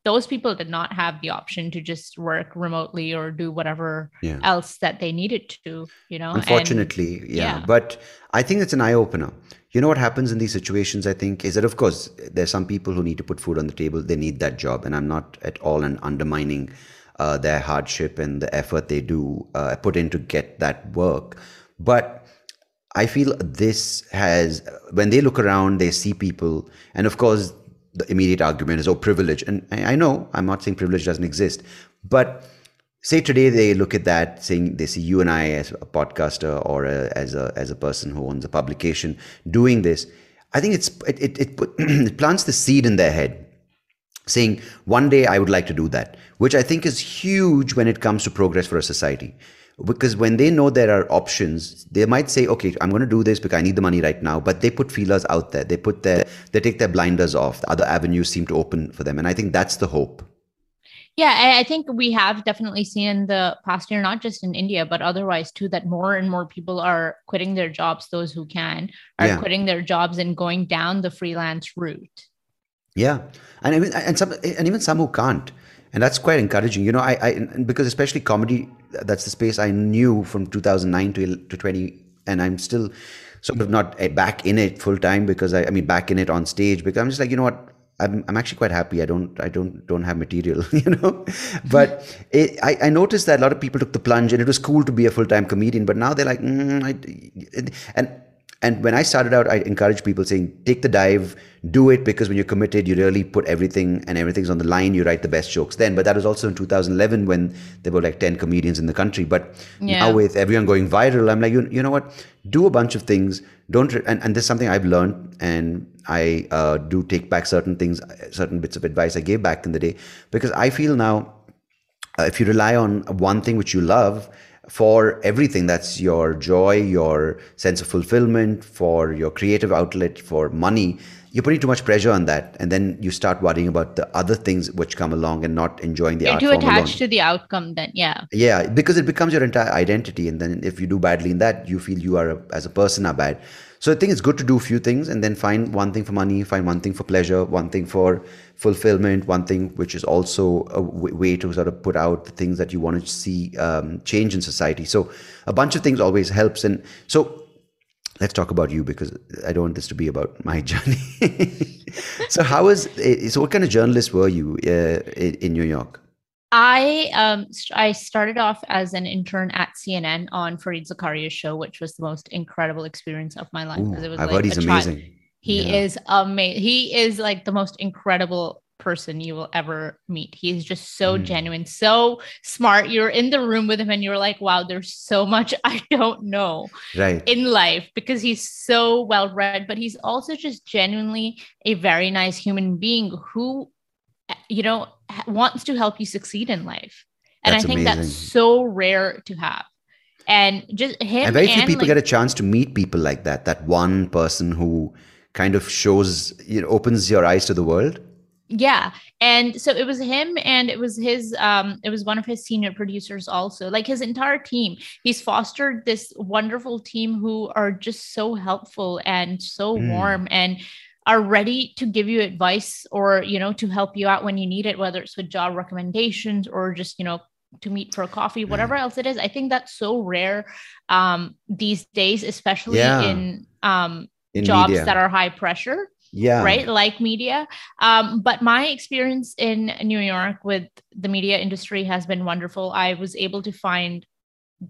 Those people did not have the option to just work remotely or do whatever yeah. else that they needed to you know unfortunately and, yeah. yeah. But i think it's an eye-opener. You know what happens in these situations i think is that of course there's some people who need to put food on the table. They need that job. And i'm not at all an undermining uh, their hardship and the effort they do uh, put in to get that work. But i feel this has when they look around they see people. And of course the immediate argument is oh privilege. And i know i'm not saying privilege doesn't exist but say today they look at that saying they see you and i as a podcaster or a, as a as a person who owns a publication doing this. I think it's it it, it, put, it plants the seed in their head saying one day i would like to do that which i think is huge when it comes to progress for a society because when they know there are options they might say okay i'm going to do this because i need the money right now but they put feelers out there. They put their they take their blinders off. The other avenues seem to open for them and i think that's the hope. Yeah i think we have definitely seen in the past year not just in india but otherwise too that more and more people are quitting their jobs those who can are yeah. quitting their jobs and going down the freelance route. Yeah. And I mean, and some and even some who can't and that's quite encouraging. You know, I, I because especially comedy, that's the space I knew from 2009 to to 20, and I'm still sort of not eh, back in it full time because I, I mean back in it on stage because I'm just like you know what I'm, I'm actually quite happy. I don't I don't don't have material, you know. But it, I I noticed that a lot of people took the plunge, and it was cool to be a full time comedian. But now they're like, mm, I, and and when I started out, I encouraged people saying, take the dive, do it because when you're committed, you really put everything and everything's on the line. You write the best jokes then. But that was also in 2011 when there were like 10 comedians in the country. But yeah. now with everyone going viral, I'm like, you, you know what? Do a bunch of things. Don't, and, and this is something I've learned and I uh, do take back certain things, certain bits of advice I gave back in the day because I feel now uh, if you rely on one thing which you love, for everything that's your joy, your sense of fulfillment, for your creative outlet, for money, you're putting too much pressure on that. And then you start worrying about the other things which come along and not enjoying the you're art too attached to the outcome then, yeah. Yeah, because it becomes your entire identity. And then if you do badly in that, you feel you are, as a person, are bad. So I think it's good to do a few things and then find one thing for money, find one thing for pleasure, one thing for fulfillment, one thing which is also a w- way to sort of put out the things that you want to see um, change in society. So a bunch of things always helps. And so let's talk about you because I don't want this to be about my journey. so how is so what kind of journalist were you uh, in New York? I um I started off as an intern at CNN on Fareed Zakaria's show, which was the most incredible experience of my life. Ooh, it was I've like he's amazing. He yeah. is amazing. He is like the most incredible person you will ever meet. He is just so mm. genuine, so smart. You're in the room with him and you're like, wow, there's so much I don't know right. in life because he's so well read, but he's also just genuinely a very nice human being who you know, wants to help you succeed in life. And that's I think amazing. that's so rare to have. And just him. And very few people like, get a chance to meet people like that. That one person who kind of shows, you know, opens your eyes to the world. Yeah. And so it was him and it was his um it was one of his senior producers also. Like his entire team. He's fostered this wonderful team who are just so helpful and so mm. warm and are ready to give you advice or you know to help you out when you need it whether it's with job recommendations or just you know to meet for a coffee whatever else it is. I think that's so rare um these days especially yeah. in um in jobs media. that are high pressure yeah. right? Like media. Um, but my experience in new york with the media industry has been wonderful. I was able to find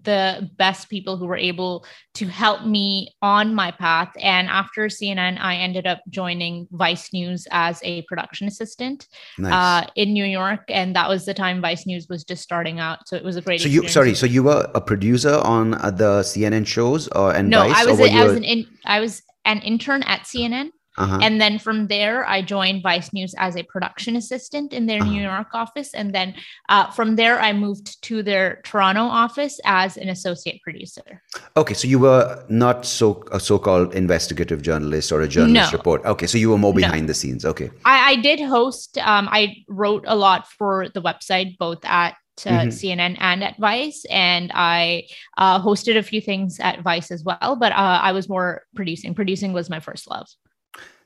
the best people who were able to help me on my path. And after CNN, I ended up joining Vice News as a production assistant nice. uh, in New York, and that was the time Vice News was just starting out. So it was a great. So you sorry, so you were a producer on uh, the CNN shows, or and no, Vice, I was a, I was an in, I was an intern at CNN. Uh-huh. And then from there, I joined Vice News as a production assistant in their uh-huh. New York office. And then uh, from there, I moved to their Toronto office as an associate producer. Okay, so you were not so a so-called investigative journalist or a journalist no. report. Okay, so you were more behind no. the scenes. Okay, I, I did host. Um, I wrote a lot for the website, both at uh, mm-hmm. CNN and at Vice, and I uh, hosted a few things at Vice as well. But uh, I was more producing. Producing was my first love.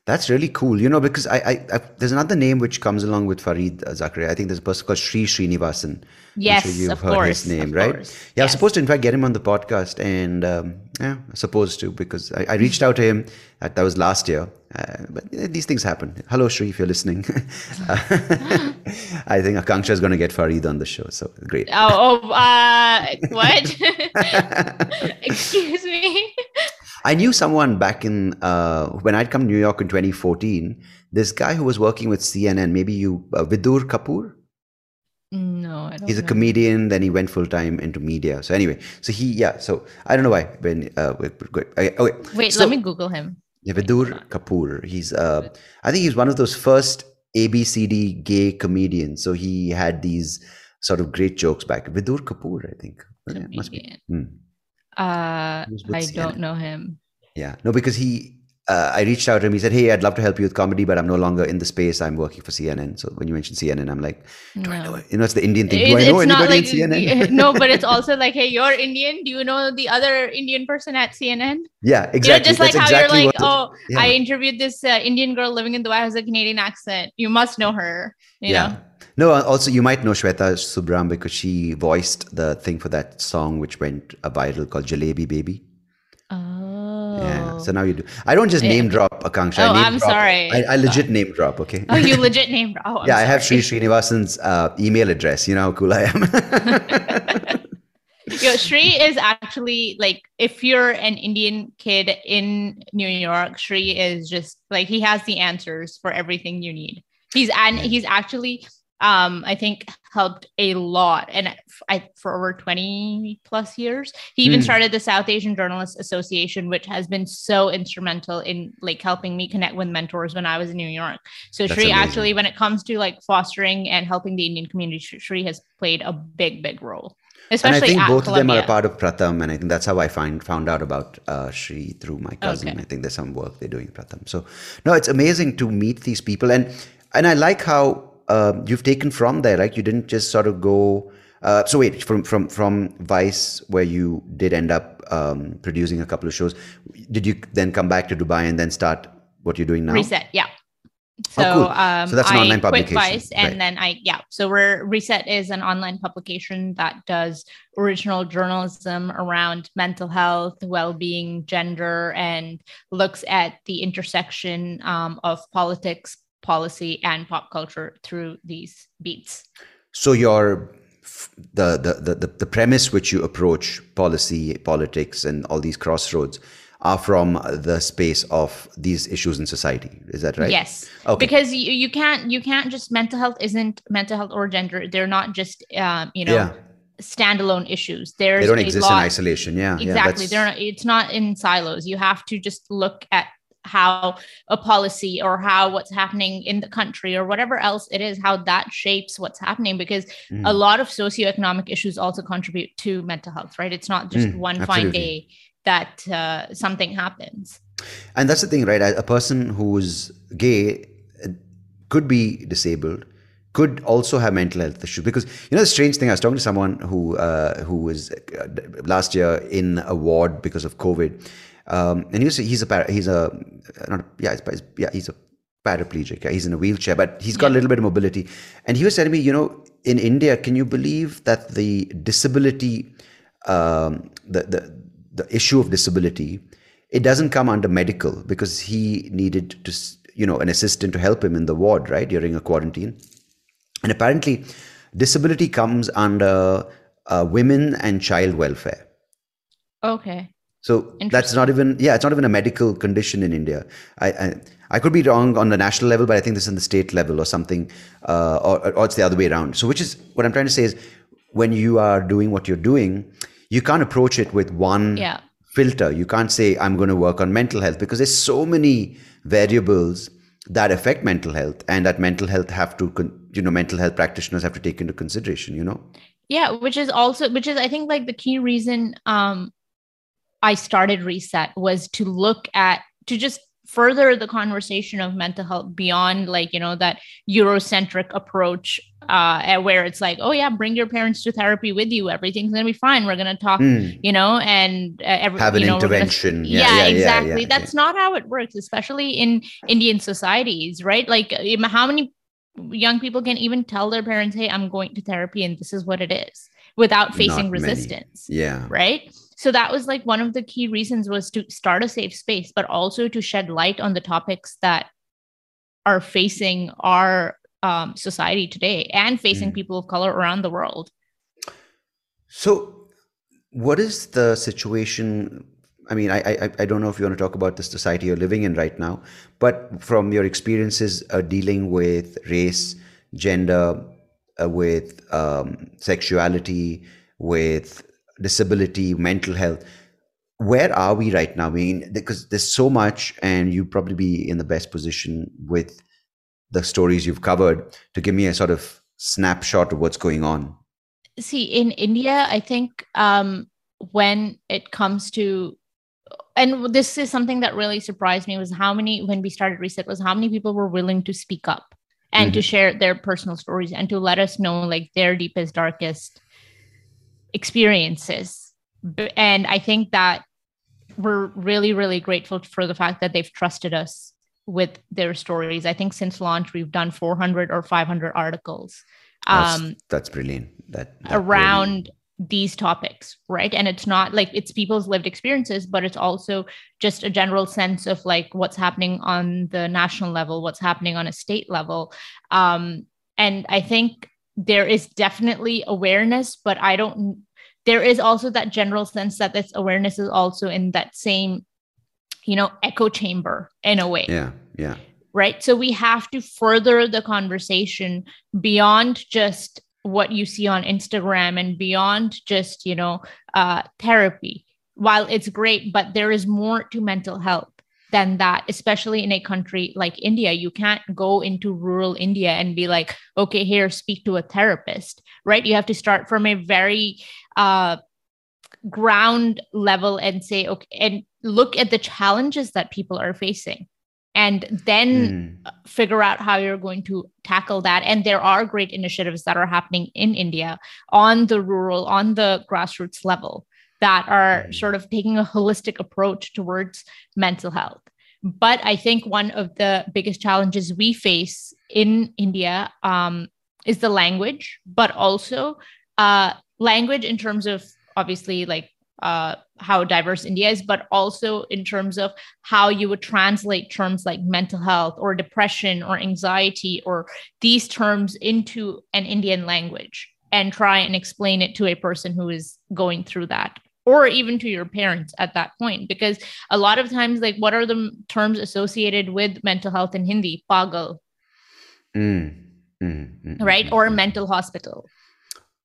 That's really cool, you know, because I, I, I, there's another name which comes along with Fareed Zakaria. I think there's a person called Sree Sreenivasan. Yes, sure you've heard course, his name, right? Course. Yeah, yes. I was supposed to in fact get him on the podcast, and um, yeah, supposed to because I, I, reached out to him. That, that was last year, uh, but these things happen. Hello, Sree, if you're listening. I think Aakanksha is going to get Fareed on the show, so great. Oh, oh uh, what? Excuse me. I knew someone back in uh, when I'd come to New York in 2014. This guy who was working with CNN, maybe you, uh, Vidur Kapoor. No, I don't know. he's a comedian. Then he went full time into media. So anyway, so he yeah. So I don't know why. When uh, okay, okay. wait, so, let me Google him. Yeah, Vidur Kapoor. He's uh, I think he's one of those first ABCD gay comedians. So he had these sort of great jokes back. Vidur Kapoor, I think. Comedian. Yeah, must be. Hmm. Uh, I don't know him. Yeah, no, because he, uh, I reached out to him. He said, "Hey, I'd love to help you with comedy, but I'm no longer in the space. I'm working for CNN." So when you mentioned CNN, I'm like, "Do no. I know?" You know, it's the Indian thing. Do I know anybody like, in CNN? no, but it's also like, "Hey, you're Indian. Do you know the other Indian person at CNN?" Yeah, exactly. You know, just like That's how exactly you're like, "Oh, yeah. I interviewed this uh, Indian girl living in Dubai has a Canadian accent. You must know her." You yeah. know. No, also you might know Shweta Subram because she voiced the thing for that song which went viral called Jalebi Baby. Oh. Yeah. So now you do. I don't just name drop Aakanksha. Oh, I'm drop. sorry. I, I legit name drop. Okay. Oh, you legit name drop. Oh, yeah, sorry. I have Sree Sreenivasan's uh, email address. You know how cool I am. Yo, Sree is actually like if you're an Indian kid in New York, Sree is just like he has the answers for everything you need. He's and he's actually um, I think helped a lot. And I, for over 20 plus years, he even mm. started the South Asian Journalists Association, which has been so instrumental in like helping me connect with mentors when I was in New York. So That's amazing. actually, when it comes to like fostering and helping the Indian community, Sree has played a big, big role. Especially and I think both Columbia. of them are a part of Pratham, and I think that's how I find found out about uh, Sree through my cousin. Okay. I think there's some work they're doing in Pratham. So, no, it's amazing to meet these people, and and I like how uh, you've taken from there, right? You didn't just sort of go. Uh, so wait, from from from Vice, where you did end up um, producing a couple of shows, did you then come back to Dubai and then start what you're doing now? Re:Set, yeah. So, oh, cool. um, so that's an I online publication. Vice, and then I yeah. So we're Re:Set is an online publication that does original journalism around mental health, well-being, gender, and looks at the intersection um, of politics, policy and pop culture through these beats. So your the, the the the premise which you approach policy, politics, and all these crossroads are from the space of these issues in society. Is that right? Yes. Okay. Because you, you can't you can't just mental health isn't mental health or gender. They're not just um, you know. Yeah standalone issues. There's they don't exist lot, in isolation. Yeah, exactly. Yeah, They're not, it's not in silos. You have to just look at how a policy or how what's happening in the country or whatever else it is, how that shapes what's happening. Because mm. a lot of socioeconomic issues also contribute to mental health, right? It's not just mm, one absolutely. fine day that uh, something happens. And that's the thing, right? A person who's gay uh, could be disabled could also have mental health issues because you know the strange thing i was talking to someone who uh, who was uh, last year in a ward because of covid um, and he's he's a he's a not a, yeah he's, yeah he's a paraplegic. He's in a wheelchair, but he's got yeah. a little bit of mobility. And he was telling me, you know, in India, can you believe that the disability, um, the the the issue of disability, it doesn't come under medical because he needed to, you know, an assistant to help him in the ward, right, during a quarantine. And apparently, disability comes under uh, women and child welfare. Okay. So that's not even yeah, it's not even a medical condition in India. I, I, I could be wrong on the national level, but I think this is in the state level or something, uh, or, or it's the other way around. So which is what I'm trying to say is when you are doing what you're doing, you can't approach it with one yeah. filter. You can't say I'm going to work on mental health because there's so many variables that affect mental health, and that mental health have to you know mental health practitioners have to take into consideration. You know. Yeah, which is also which is I think like the key reason um I started Re:Set was to look at, to just further the conversation of mental health beyond like you know that eurocentric approach uh where it's like oh yeah bring your parents to therapy with you. Everything's gonna be fine. We're gonna talk mm. you know and uh, every, have an you know, intervention gonna, yeah, yeah, yeah, exactly. yeah, that's not how it works especially in indian societies right? Like how many young people can even tell their parents hey i'm going to therapy and this is what it is without facing not resistance many. yeah. right so that was like one of the key reasons was to start a safe space but also to shed light on the topics that are facing our um, society today and facing mm. people of color around the world so what is the situation I mean, I, I, I don't know if you want to talk about the society you're living in right now, but from your experiences uh, dealing with race, gender, uh, with um, sexuality, with disability, mental health. Where are we right now? I mean, because there's so much, and you probably be in the best position with the stories you've covered to give me a sort of snapshot of what's going on. See, in India, I think um, when it comes to and this is something that really surprised me was how many when we started Re:Set was how many people were willing to speak up and mm-hmm. to share their personal stories and to let us know like their deepest darkest experiences and i think that we're really really grateful for the fact that they've trusted us with their stories i think since launch we've done 400 or 500 articles um that's, that's brilliant that, that around these topics, right? And it's not like it's people's lived experiences, but it's also just a general sense of like what's happening on the national level, what's happening on a state level. Um, and I think there is definitely awareness, but I don't, there is also that general sense that this awareness is also in that same, you know, echo chamber in a way. Yeah. Yeah. Right. So we have to further the conversation beyond just what you see on Instagram and beyond just, you know, uh, therapy. While it's great, but there is more to mental health than that, especially in a country like India. You can't go into rural India and be like, okay, here, speak to a therapist, right? You have to start from a very uh, ground level and say, okay, and look at the challenges that people are facing and then mm. figure out how you're going to tackle that. And there are great initiatives that are happening in India on the rural, on the grassroots level that are mm. sort of taking a holistic approach towards mental health. But I think one of the biggest challenges we face in India um, is the language, but also uh, language in terms of obviously like uh, how diverse India is, but also in terms of how you would translate terms like mental health or depression or anxiety or these terms into an Indian language and try and explain it to a person who is going through that or even to your parents at that point because a lot of times like what are the terms associated with mental health in hindi? Pagal. Mm, mm, mm, right? Or mm. mental hospital.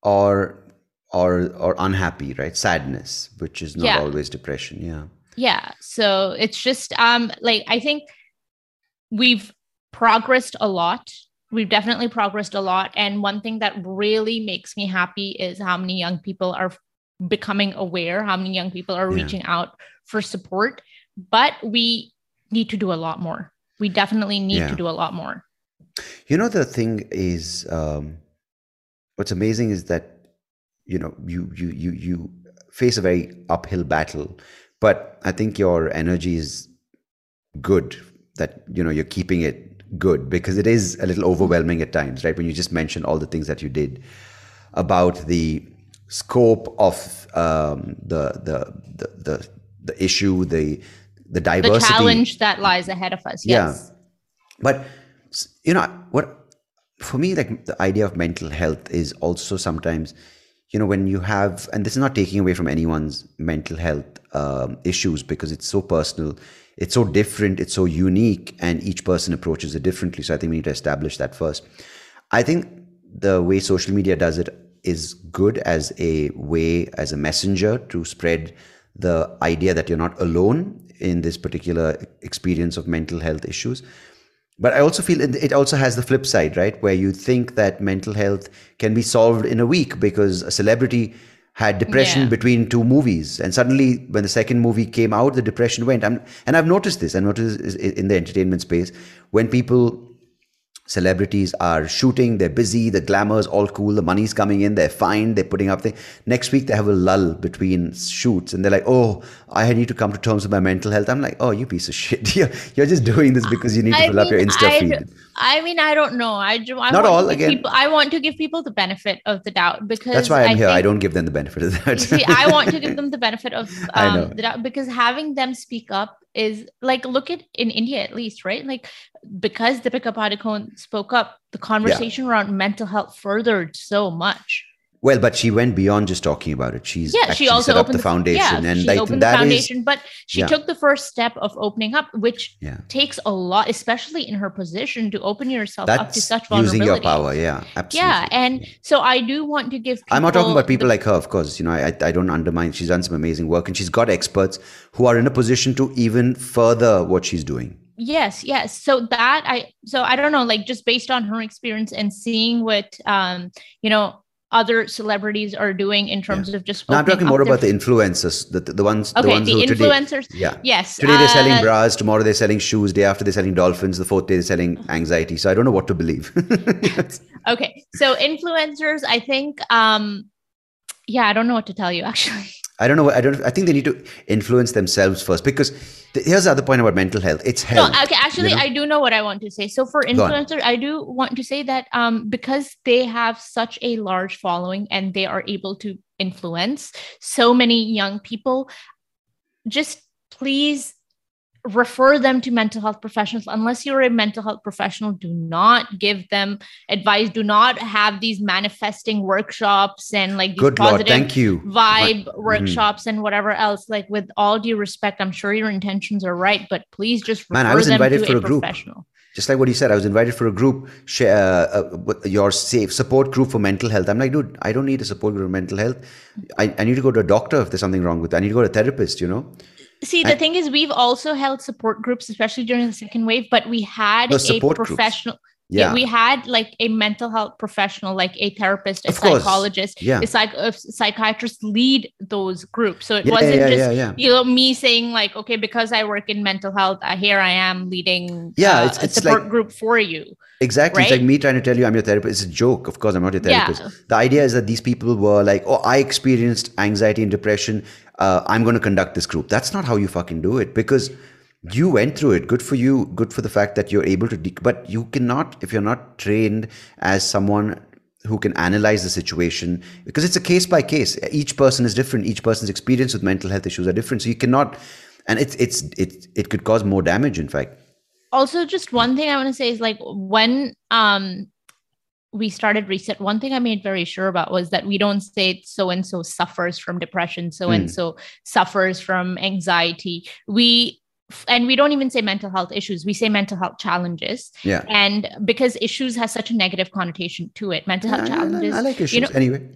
Or or or unhappy right? Sadness which is not yeah. always depression. Yeah. Yeah. So it's just um like i think we've progressed a lot. We've definitely progressed a lot. And one thing that really makes me happy is how many young people are becoming aware how many young people are yeah. reaching out for support but we need to do a lot more we definitely need yeah. to do a lot more you know the thing is um what's amazing is that you know you you you you face a very uphill battle but i think your energy is good that you know you're keeping it good because it is a little overwhelming at times right when you just mentioned all the things that you did about the scope of um, the, the the the the issue the the diversity. the challenge that lies ahead of us yes. Yeah. but you know what for me like the idea of mental health is also sometimes you know when you have and this is not taking away from anyone's mental health um, issues because it's so personal it's so different it's so unique and each person approaches it differently. So i think we need to establish that first. I think the way social media does it is good as a way as a messenger to spread the idea that you're not alone in this particular experience of mental health issues. But I also feel it also has the flip side, right? Where you think that mental health can be solved in a week because a celebrity had depression yeah. between two movies. And suddenly when the second movie came out the depression went. I'm, and i've noticed this. I noticed in the entertainment space. When people celebrities are shooting they're busy the glamour's all cool the money's coming in they're fine they're putting up the next week they have a lull between shoots and they're like oh i need to come to terms with my mental health. I'm like oh you piece of shit. You're, you're just doing this because you need to I fill mean, up your insta I, feed. i mean i don't know. I, I not all again. people, i want to give people the benefit of the doubt because that's why i'm I here. Think, i don't give them the benefit of that see i want to give them the benefit of um, the doubt because having them speak up is like look at in India at least, right? Like because Deepika Padukone spoke up, the conversation yeah. around mental health furthered so much. Well, but she went beyond just talking about it. She's yeah, she also set opened up the foundation, yeah, and she like, opened the foundation. Is, but she yeah. took the first step of opening up, which yeah. takes a lot, especially in her position, to open yourself That's up to such vulnerability. Using your power, yeah, absolutely. Yeah, and so I do want to give. I'm not talking about people the, like her, of course. You know, I I don't undermine. She's done some amazing work, and she's got experts who are in a position to even further what she's doing yes yes so that i so i don't know like just based on her experience and seeing what um you know other celebrities are doing in terms yeah. of just. No, I'm talking more about the influencers, the, the ones. Okay, the, ones the influencers. Today, yeah. Yes. Today they're selling uh, bras. Tomorrow they're selling shoes. Day after they're selling dolphins. The fourth day they're selling anxiety. So I don't know what to believe. okay, so influencers, I think. um Yeah, I don't know what to tell you actually. I don't know. I don't. I think they need to influence themselves first because the, here's the other point about mental health. It's health. No, okay. Actually, you know? I do know what I want to say. So for influencers, I do want to say that um, because they have such a large following and they are able to influence so many young people, just please refer them to mental health professionals unless you're a mental health professional do not give them advice do not have these manifesting workshops and like these Good positive Lord, thank you. vibe mm-hmm. workshops mm. and whatever else like with all due respect i'm sure your intentions are right but please just refer Man, I was them invited to for a, a group. professional just like what you said, I was invited for a group, share, uh, uh, your safe support group for mental health. I'm like, dude, I don't need a support group for mental health. I, I need to go to a doctor if there's something wrong with it. I need to go to a therapist, you know? See, the I, thing is, we've also held support groups, especially during the second wave, but we had a professional. Groups. Yeah. we had like a mental health professional, like a therapist, a of psychologist, yeah. a psychiatrist lead those groups. So it yeah, wasn't yeah, just you know me saying like, okay, because I work in mental health, uh, here I am leading yeah, uh, it's, it's a support like, group for you. Exactly. Right? It's like me trying to tell you I'm your therapist. It's a joke. Of course, I'm not your therapist. yeah. The idea is that these people were like, oh, I experienced anxiety and depression uh, I'm going to conduct this group. That's not how you fucking do it because you went through it. Good for you. Good for the fact that you're able to, de- but you cannot, if you're not trained as someone who can analyze the situation because it's a case by case. Each person is different. Each person's experience with mental health issues are different. So you cannot, and it's, it's, it, it could cause more damage, in fact. Also, just one thing I want to say is like when, um, we started Re:Set one thing i made very sure about was that we don't say so and so suffers from depression so and so suffers from anxiety we and we don't even say mental health issues we say mental health challenges. Yeah. And because issues has such a negative connotation to it mental health yeah, challenges I, I, like issues you know, anyway.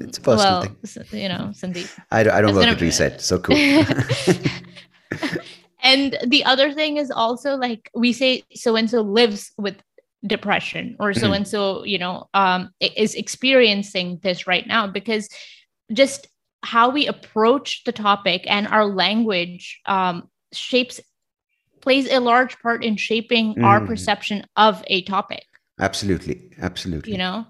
It's a personal well, thing. you know Sandeep. I don't, I don't work gonna, at Re:Set so cool. And the other thing is also like we say so and so lives with depression or so and so you know um, is experiencing this right now because just how we approach the topic and our language um, shapes plays a large part in shaping mm. our perception of a topic absolutely absolutely. you know?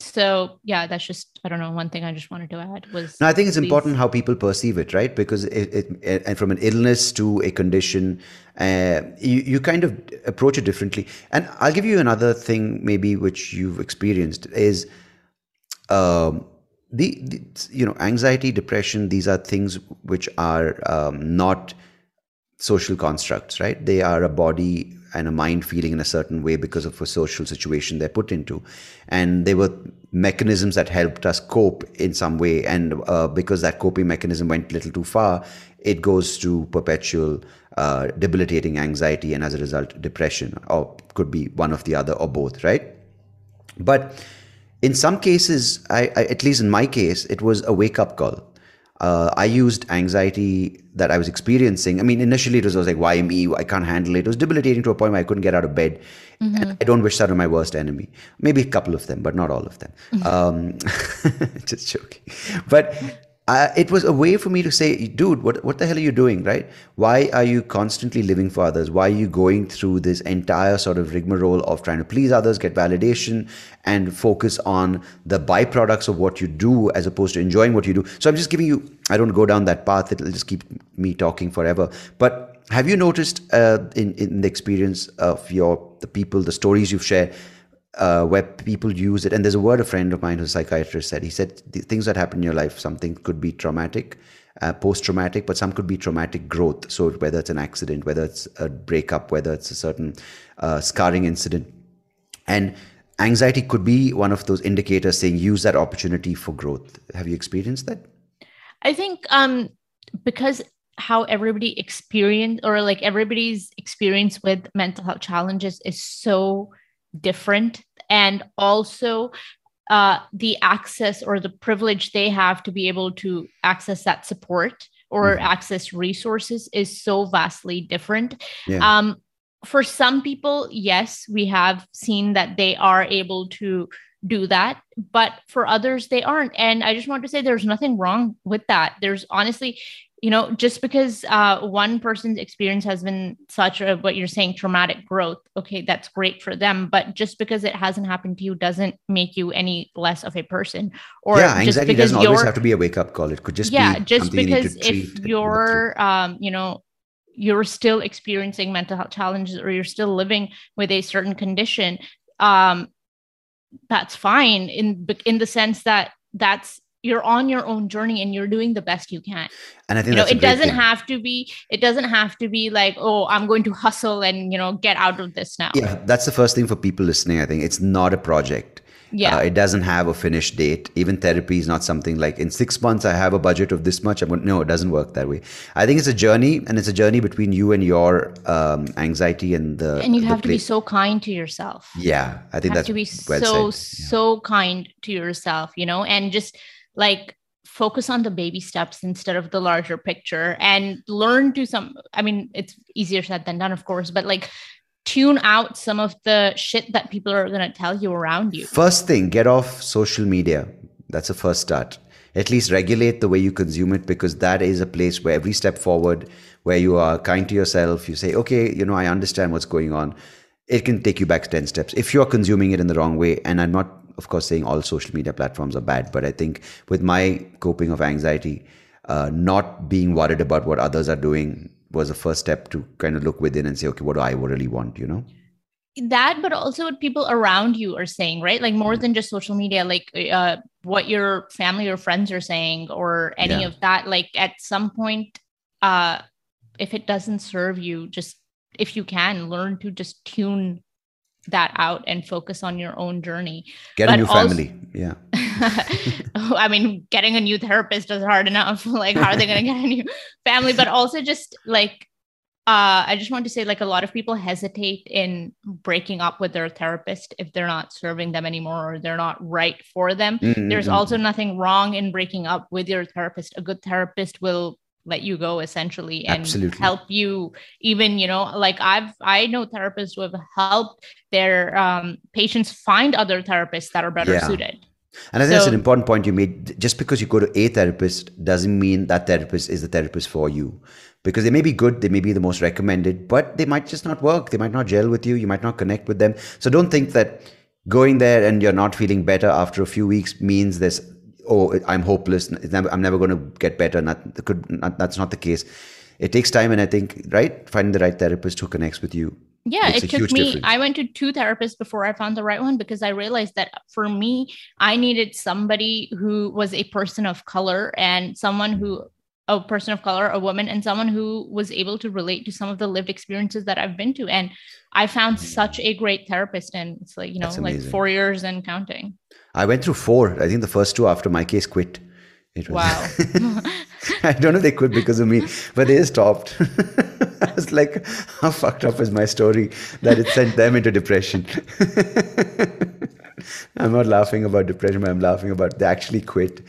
So yeah that's just i don't know one thing i just wanted to add was no i think it's these... important how people perceive it right? Because it, it, it, and from an illness to a condition uh, you, you kind of approach it differently. And i'll give you another thing maybe which you've experienced is um, the, the you know anxiety depression these are things which are um, not social constructs right they are a body and a mind feeling in a certain way because of a social situation they're put into. And they were mechanisms that helped us cope in some way. And uh, because that coping mechanism went a little too far, it goes to perpetual uh, debilitating anxiety and as a result, depression, or could be one of the other or both, right? But in some cases, I, I, at least in my case, it was a wake up call. Uh, I used anxiety that I was experiencing. I mean, initially it was, was like, why me? I can't handle it. It was debilitating to a point where I couldn't get out of bed. Mm-hmm. I don't wish that on my worst enemy. Maybe a couple of them, but not all of them. Mm-hmm. Um, just joking. But uh, it was a way for me to say, dude, what, what the hell are you doing, right? Why are you constantly living for others? Why are you going through this entire sort of rigmarole of trying to please others, get validation, and focus on the byproducts of what you do as opposed to enjoying what you do? So I'm just giving you, I don't go down that path, it'll just keep me talking forever. But have you noticed uh, in, in the experience of your the people, the stories you've shared, uh, where people use it. And there's a word a friend of mine who's a psychiatrist said. He said the things that happen in your life, something could be traumatic, uh, post-traumatic, but some could be traumatic growth. So whether it's an accident, whether it's a breakup, whether it's a certain uh, scarring incident, and anxiety could be one of those indicators saying use that opportunity for growth. Have you experienced that? I think um, because how everybody experience or like everybody's experience with mental health challenges is so different and also uh, the access or the privilege they have to be able to access that support or mm-hmm. access resources is so vastly different. Yeah. Um, for some people, yes, we have seen that they are able to do that, but for others, they aren't. And I just want to say there's nothing wrong with that. There's honestly, you know just because uh, one person's experience has been such a what you're saying traumatic growth okay that's great for them but just because it hasn't happened to you doesn't make you any less of a person. Or yeah anxiety doesn't always have to be a wake-up call. It could just yeah just because if you're um, you know you're still experiencing mental health challenges or you're still living with a certain condition um, that's fine in in the sense that that's you're on your own journey and you're doing the best you can and i think you know it doesn't thing. have to be it doesn't have to be like oh i'm going to hustle and you know get out of this now yeah that's the first thing for people listening i think it's not a project yeah. Uh, it doesn't have a finished date. Even therapy is not something like in six months I have a budget of this much. I'm going, no, it doesn't work that way. I think it's a journey, and it's a journey between you and your um, anxiety and the. And you the have to be so kind to yourself. Yeah, I think that's to be well so said. Yeah. so kind to yourself. You know, and just like focus on the baby steps instead of the larger picture and learn to some i mean it's easier said than done of course but like tune out some of the shit that people are going to tell you around you. First thing get off social media. That's a first start. At least regulate the way you consume it because that is a place where every step forward where you are kind to yourself you say okay you know i understand what's going on. It can take you back 10 steps if you're consuming it in the wrong way and i'm not of course saying all social media platforms are bad but i think with my coping of anxiety uh, not being worried about what others are doing was the first step to kind of look within and say okay what do i really want? you know? That but also what people around you are saying right? Like more than just social media like uh, what your family or friends are saying or any yeah. of that like at some point uh if it doesn't serve you just if you can learn to just tune that out and focus on your own journey. Get but a new also, family. Yeah. I mean, getting a new therapist is hard enough. like, how are they going to get a new family? But also, just like, uh, I just want to say, like, a lot of people hesitate in breaking up with their therapist if they're not serving them anymore or they're not right for them. Mm-hmm. There's also nothing wrong in breaking up with your therapist. A good therapist will let you go essentially and Absolutely. help you even you know like i've i know therapists who have helped their um, patients find other therapists that are better yeah. suited and I think so, that's an important point you made. Just because you go to a therapist doesn't mean that therapist is the therapist for you. Because they may be good, they may be the most recommended, but they might just not work. They might not gel with you. You might not connect with them. So don't think that going there and you're not feeling better after a few weeks means there's oh, I'm hopeless. Never, I'm never going to get better. Not, could, not, that's not the case. It takes time, and I think right finding the right therapist who connects with you. Yeah, it took me. Difference. I went to two therapists before I found the right one because I realized that for me, I needed somebody who was a person of color and someone who a person of color, a woman, and someone who was able to relate to some of the lived experiences that I've been to. And I found mm. such a great therapist, and it's like you know, like four years and counting. I went through four. I think the first two after my case quit. It was, wow. I don't know if they quit because of me, but they stopped. I was like, how fucked up is my story that it sent them into depression? I'm not laughing about depression, but I'm laughing about they actually quit.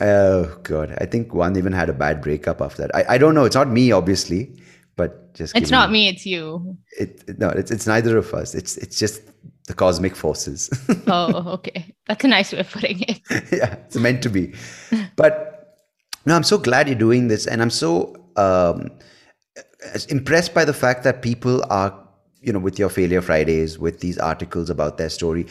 Oh god, I think one even had a bad breakup after that. I, I don't know. It's not me, obviously, but just it's not me. It's you. It no, it's it's neither of us. It's it's just the cosmic forces. oh, okay, that's a nice way of putting it. yeah, it's meant to be. But no, I'm so glad you're doing this, and I'm so um, impressed by the fact that people are, you know, with your failure Fridays, with these articles about their story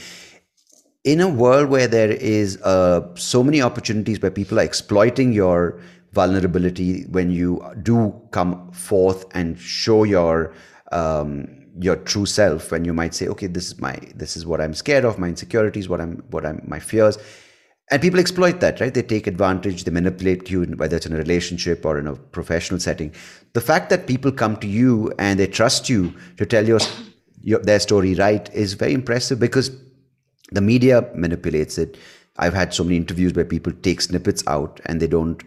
in a world where there is uh, so many opportunities where people are exploiting your vulnerability when you do come forth and show your um, your true self when you might say okay this is my this is what i'm scared of my insecurities what i'm what i'm my fears. And people exploit that right? They take advantage they manipulate you whether it's in a relationship or in a professional setting. The fact that people come to you and they trust you to tell your, your their story right is very impressive because the media manipulates it. I've had so many interviews where people take snippets out and they don't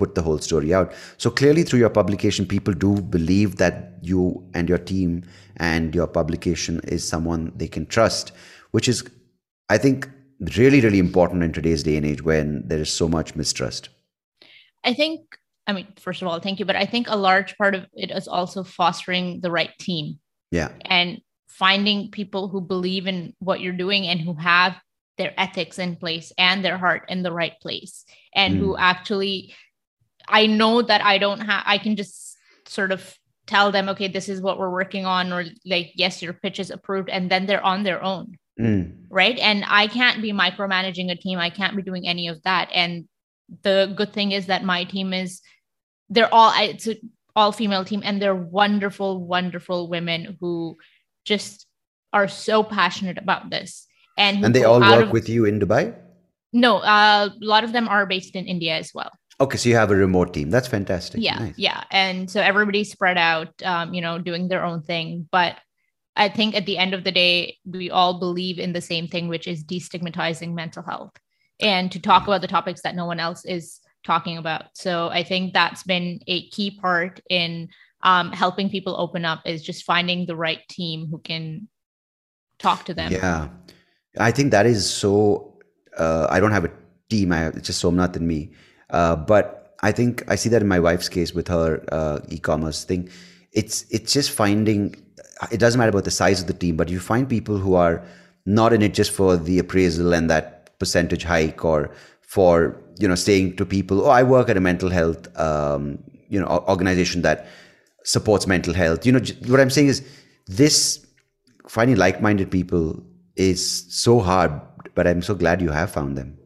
put the whole story out. So clearly, through your publication, people do believe that you and your team and your publication is someone they can trust, which is, I think, really, really important in today's day and age when there is so much mistrust. I think, I mean, first of all, thank you, but I think a large part of it is also fostering the right team. Yeah. And finding people who believe in what you're doing and who have their ethics in place and their heart in the right place and mm. who actually i know that i don't have i can just sort of tell them okay this is what we're working on or like yes your pitch is approved and then they're on their own mm. right and i can't be micromanaging a team i can't be doing any of that and the good thing is that my team is they're all it's an all female team and they're wonderful wonderful women who just are so passionate about this. And, and they all work of, with you in Dubai? No, uh, a lot of them are based in India as well. Okay, so you have a remote team. That's fantastic. Yeah, nice. yeah, and so everybody's spread out, um, you know, doing their own thing. But I think at the end of the day, we all believe in the same thing, which is destigmatizing mental health and to talk about the topics that no one else is talking about. So I think that's been a key part in um, helping people open up is just finding the right team who can talk to them. Yeah, I think that is so. Uh, I don't have a team. I it's just Somnath and me. Uh, but I think I see that in my wife's case with her uh, e-commerce thing. It's it's just finding. It doesn't matter about the size of the team, but you find people who are not in it just for the appraisal and that percentage hike, or for you know saying to people, "Oh, I work at a mental health um, you know organization that." supports mental health. You know, what I'm saying is this finding like-minded people is so hard, but I'm so glad you have found them.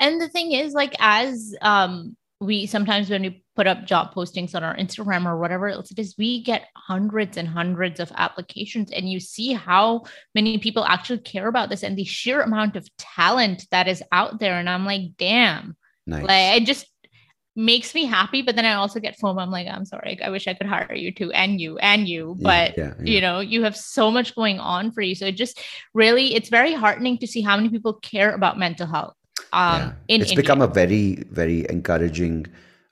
And the thing is, like, as um, we sometimes when we put up job postings on our Instagram or whatever else it is, we get hundreds and hundreds of applications, and you see how many people actually care about this and the sheer amount of talent that is out there. And I'm like, damn. Nice. Like I just makes me happy but then i also get foam i'm like i'm sorry i wish i could hire you too and you and you but yeah, yeah. you know you have so much going on for you so it just really it's very heartening to see how many people care about mental health um yeah. in it's India. become a very very encouraging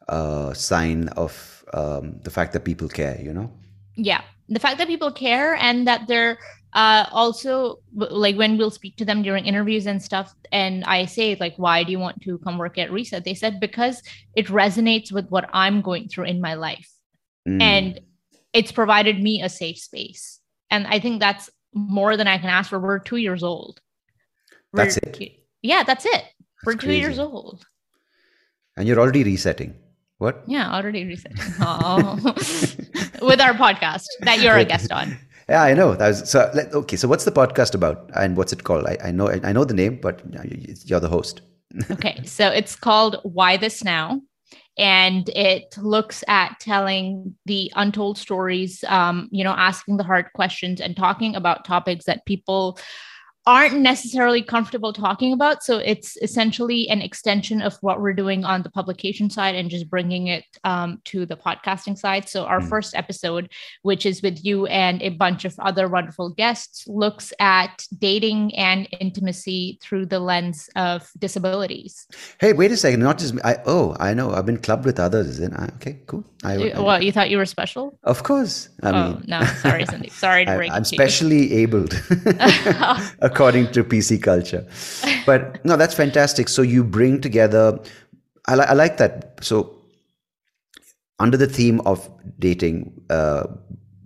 uh sign of um the fact that people care you know? Yeah. The fact that people care and that they're uh, also like when we'll speak to them during interviews and stuff and i say like why do you want to come work at Re:Set? They said because it resonates with what i'm going through in my life. Mm. and it's provided me a safe space. And i think that's more than i can ask for. We're two years old. We're, that's it yeah that's it we're two crazy. years old and you're already resetting what yeah already resetting oh. with our podcast that you're a guest on yeah, I know. That was, so okay. So what's the podcast about, and what's it called? I, I know I know the name, but you're the host. okay, so it's called Why This Now, and it looks at telling the untold stories. Um, you know, asking the hard questions and talking about topics that people aren't necessarily comfortable talking about. So it's essentially an extension of what we're doing on the publication side and just bringing it um, to the podcasting side. So our mm. first episode, which is with you and a bunch of other wonderful guests, looks at dating and intimacy through the lens of disabilities. Hey, wait a second! Not just I. Oh, I know. I've been clubbed with others. And I, okay, cool. I, I, what you thought you were special? Of course. I oh, mean, no, sorry, Sandeep. Sorry to break. I, am specially abled. according to PC culture. But no, that's fantastic. So you bring together I, li- I like that. So, under the theme of dating uh,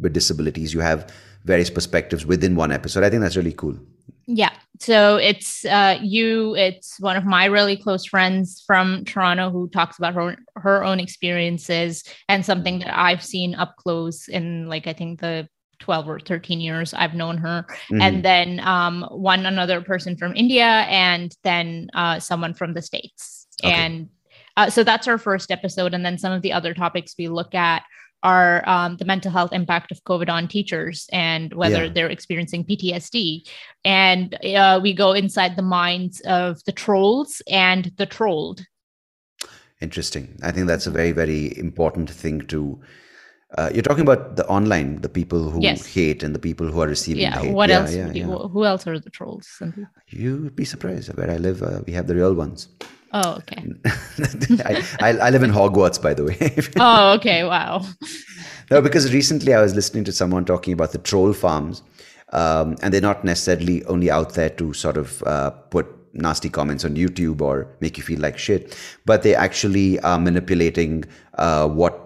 with disabilities, you have various perspectives within one episode. I think that's really cool. Yeah. So it's uh, you. It's one of my really close friends from Toronto who talks about her her own experiences and something that I've seen up close in like I think the 12 or 13 years I've known her. Mm-hmm. And then um, one another person from India and then uh, someone from the States. Okay. And uh, so that's our first episode. And then some of the other topics we look at are um, the mental health impact of COVID on teachers and whether yeah. they're experiencing PTSD. And uh, we go inside the minds of the trolls and the trolled. Interesting. I think that's a very, very important thing to. Uh, you're talking about the online, the people who yes. hate and the people who are receiving yeah, hate. What yeah, else? Yeah, who else are the trolls? You'd be surprised. Where I live, uh, we have the real ones. Oh, okay. I, I, I, live in Hogwarts, by the way. oh, okay. Wow. No, because recently I was listening to someone talking about the troll farms, um, and they're not necessarily only out there to sort of uh, put nasty comments on YouTube or make you feel like shit, but they actually are manipulating uh, what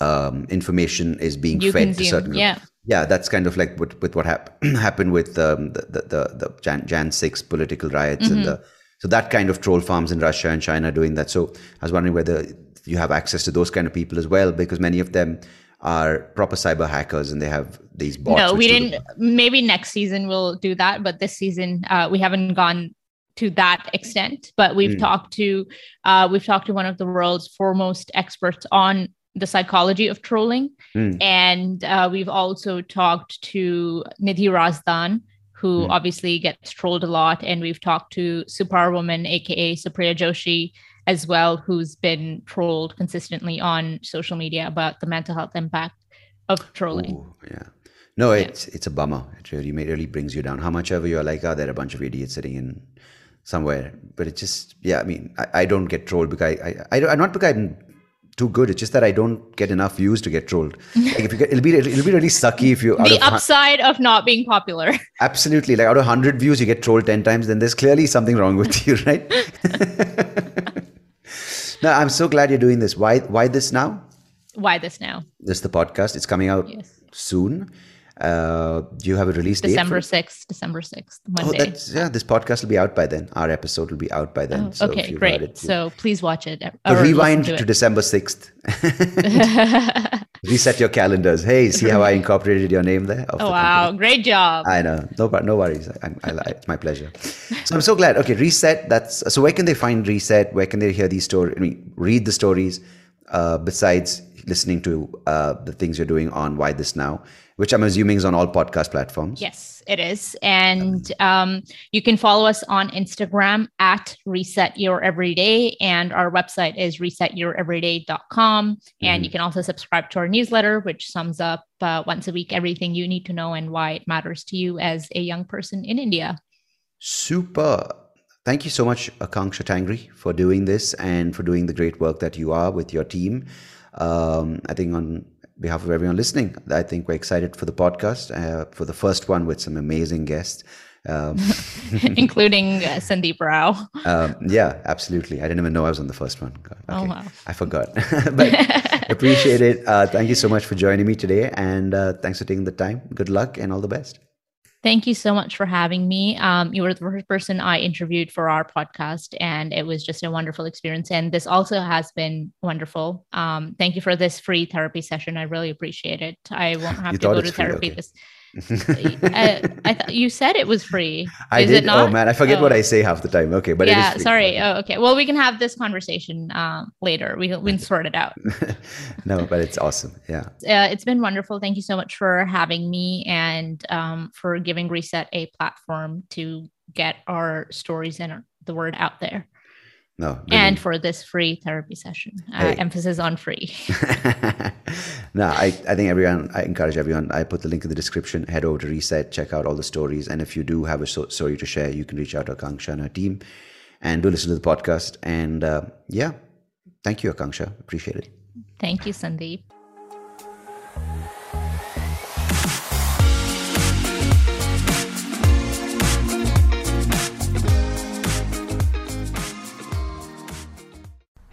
um, information is being you fed consume. to certain yeah. Yeah, that's kind of like with, with what hap- happened with um, the, the, the, the Jan, Jan 6 political riots mm-hmm. and the so that kind of troll farms in Russia and China doing that. So I was wondering whether you have access to those kind of people as well, because many of them are proper cyber hackers and they have these bots. No, we didn't. Maybe next season we'll do that, but this season uh, we haven't gone to that extent. But we've mm. talked to uh, we've talked to one of the world's foremost experts on the psychology of trolling, mm. and uh, we've also talked to Nidhi Razdan, who mm. obviously gets trolled a lot. And we've talked to Super Woman, aka Supriya Joshi, as well, who's been trolled consistently on social media about the mental health impact of trolling. Ooh, yeah. No, it's yeah. it's a bummer. It really it really brings you down. How much ever you're like, oh, there are a bunch of idiots sitting in somewhere. But it just, yeah, I mean, I, I don't get trolled because I, I, I, not because I'm too good. It's just that I don't get enough views to get trolled. Like if you get, it'll be it'll be really sucky if you the of upside of not being popular. Absolutely, like out of hundred views, you get trolled ten times. Then there's clearly something wrong with you, right? no, I'm so glad you're doing this. Why why this now? Why this now? This is the podcast. It's coming out yes. soon. Uh, do you have a release December date? December 6th, December 6th, Monday. Oh, that's, yeah, this podcast will be out by then. Our episode will be out by then. Oh, so okay, great. It, so please watch it. rewind to, to December 6th. Reset your calendars. Hey, see how I incorporated your name there? Oh, the wow. Company? Great job. I know. No, no worries. I, I, it's my pleasure. So I'm so glad. Okay, Re:Set. That's so where can they find Re:Set? Where can they hear these stories? I mean, read the stories uh, besides listening to uh, the things you're doing on Why This Now which I'm assuming is on all podcast platforms. Yes, it is. And um, you can follow us on Instagram at Reset Your Everyday. And our website is resetyoureveryday.com. Mm-hmm. And you can also subscribe to our newsletter, which sums up uh, once a week everything you need to know and why it matters to you as a young person in India. Super. Thank you so much, Aakanksha Tangri, for doing this and for doing the great work that you are with your team. Um, I think on behalf of everyone listening, I think we're excited for the podcast, uh, for the first one with some amazing guests. Um, including uh, Sandeep Rao. Um, yeah, absolutely. I didn't even know I was on the first one. Oh, okay. Oh, wow. I forgot. but appreciate it. Uh, thank you so much for joining me today. And uh, thanks for taking the time. Good luck and all the best. Thank you so much for having me. Um, you were the first person I interviewed for our podcast, and it was just a wonderful experience. And this also has been wonderful. Um, thank you for this free therapy session. I really appreciate it. I won't have you to go to therapy okay. this I, I thought you said it was free. I Is did. It not? Oh man, I forget oh. what I say half the time. Okay, but yeah, sorry. Oh, okay. Well, we can have this conversation um, later. We we can sort it out. no, but it's awesome. Yeah. Uh, it's been wonderful. Thank you so much for having me and um, for giving Re:Set a platform to get our stories and the word out there. No. And for this free therapy session, uh, hey. uh, emphasis on free. no, I, I think everyone, I encourage everyone. I put the link in the description. Head over to Re:Set, check out all the stories. And if you do have a so- story to share, you can reach out to Aakanksha and her team and do listen to the podcast. And uh, yeah, thank you, Aakanksha. Appreciate it. Thank you, Sandeep.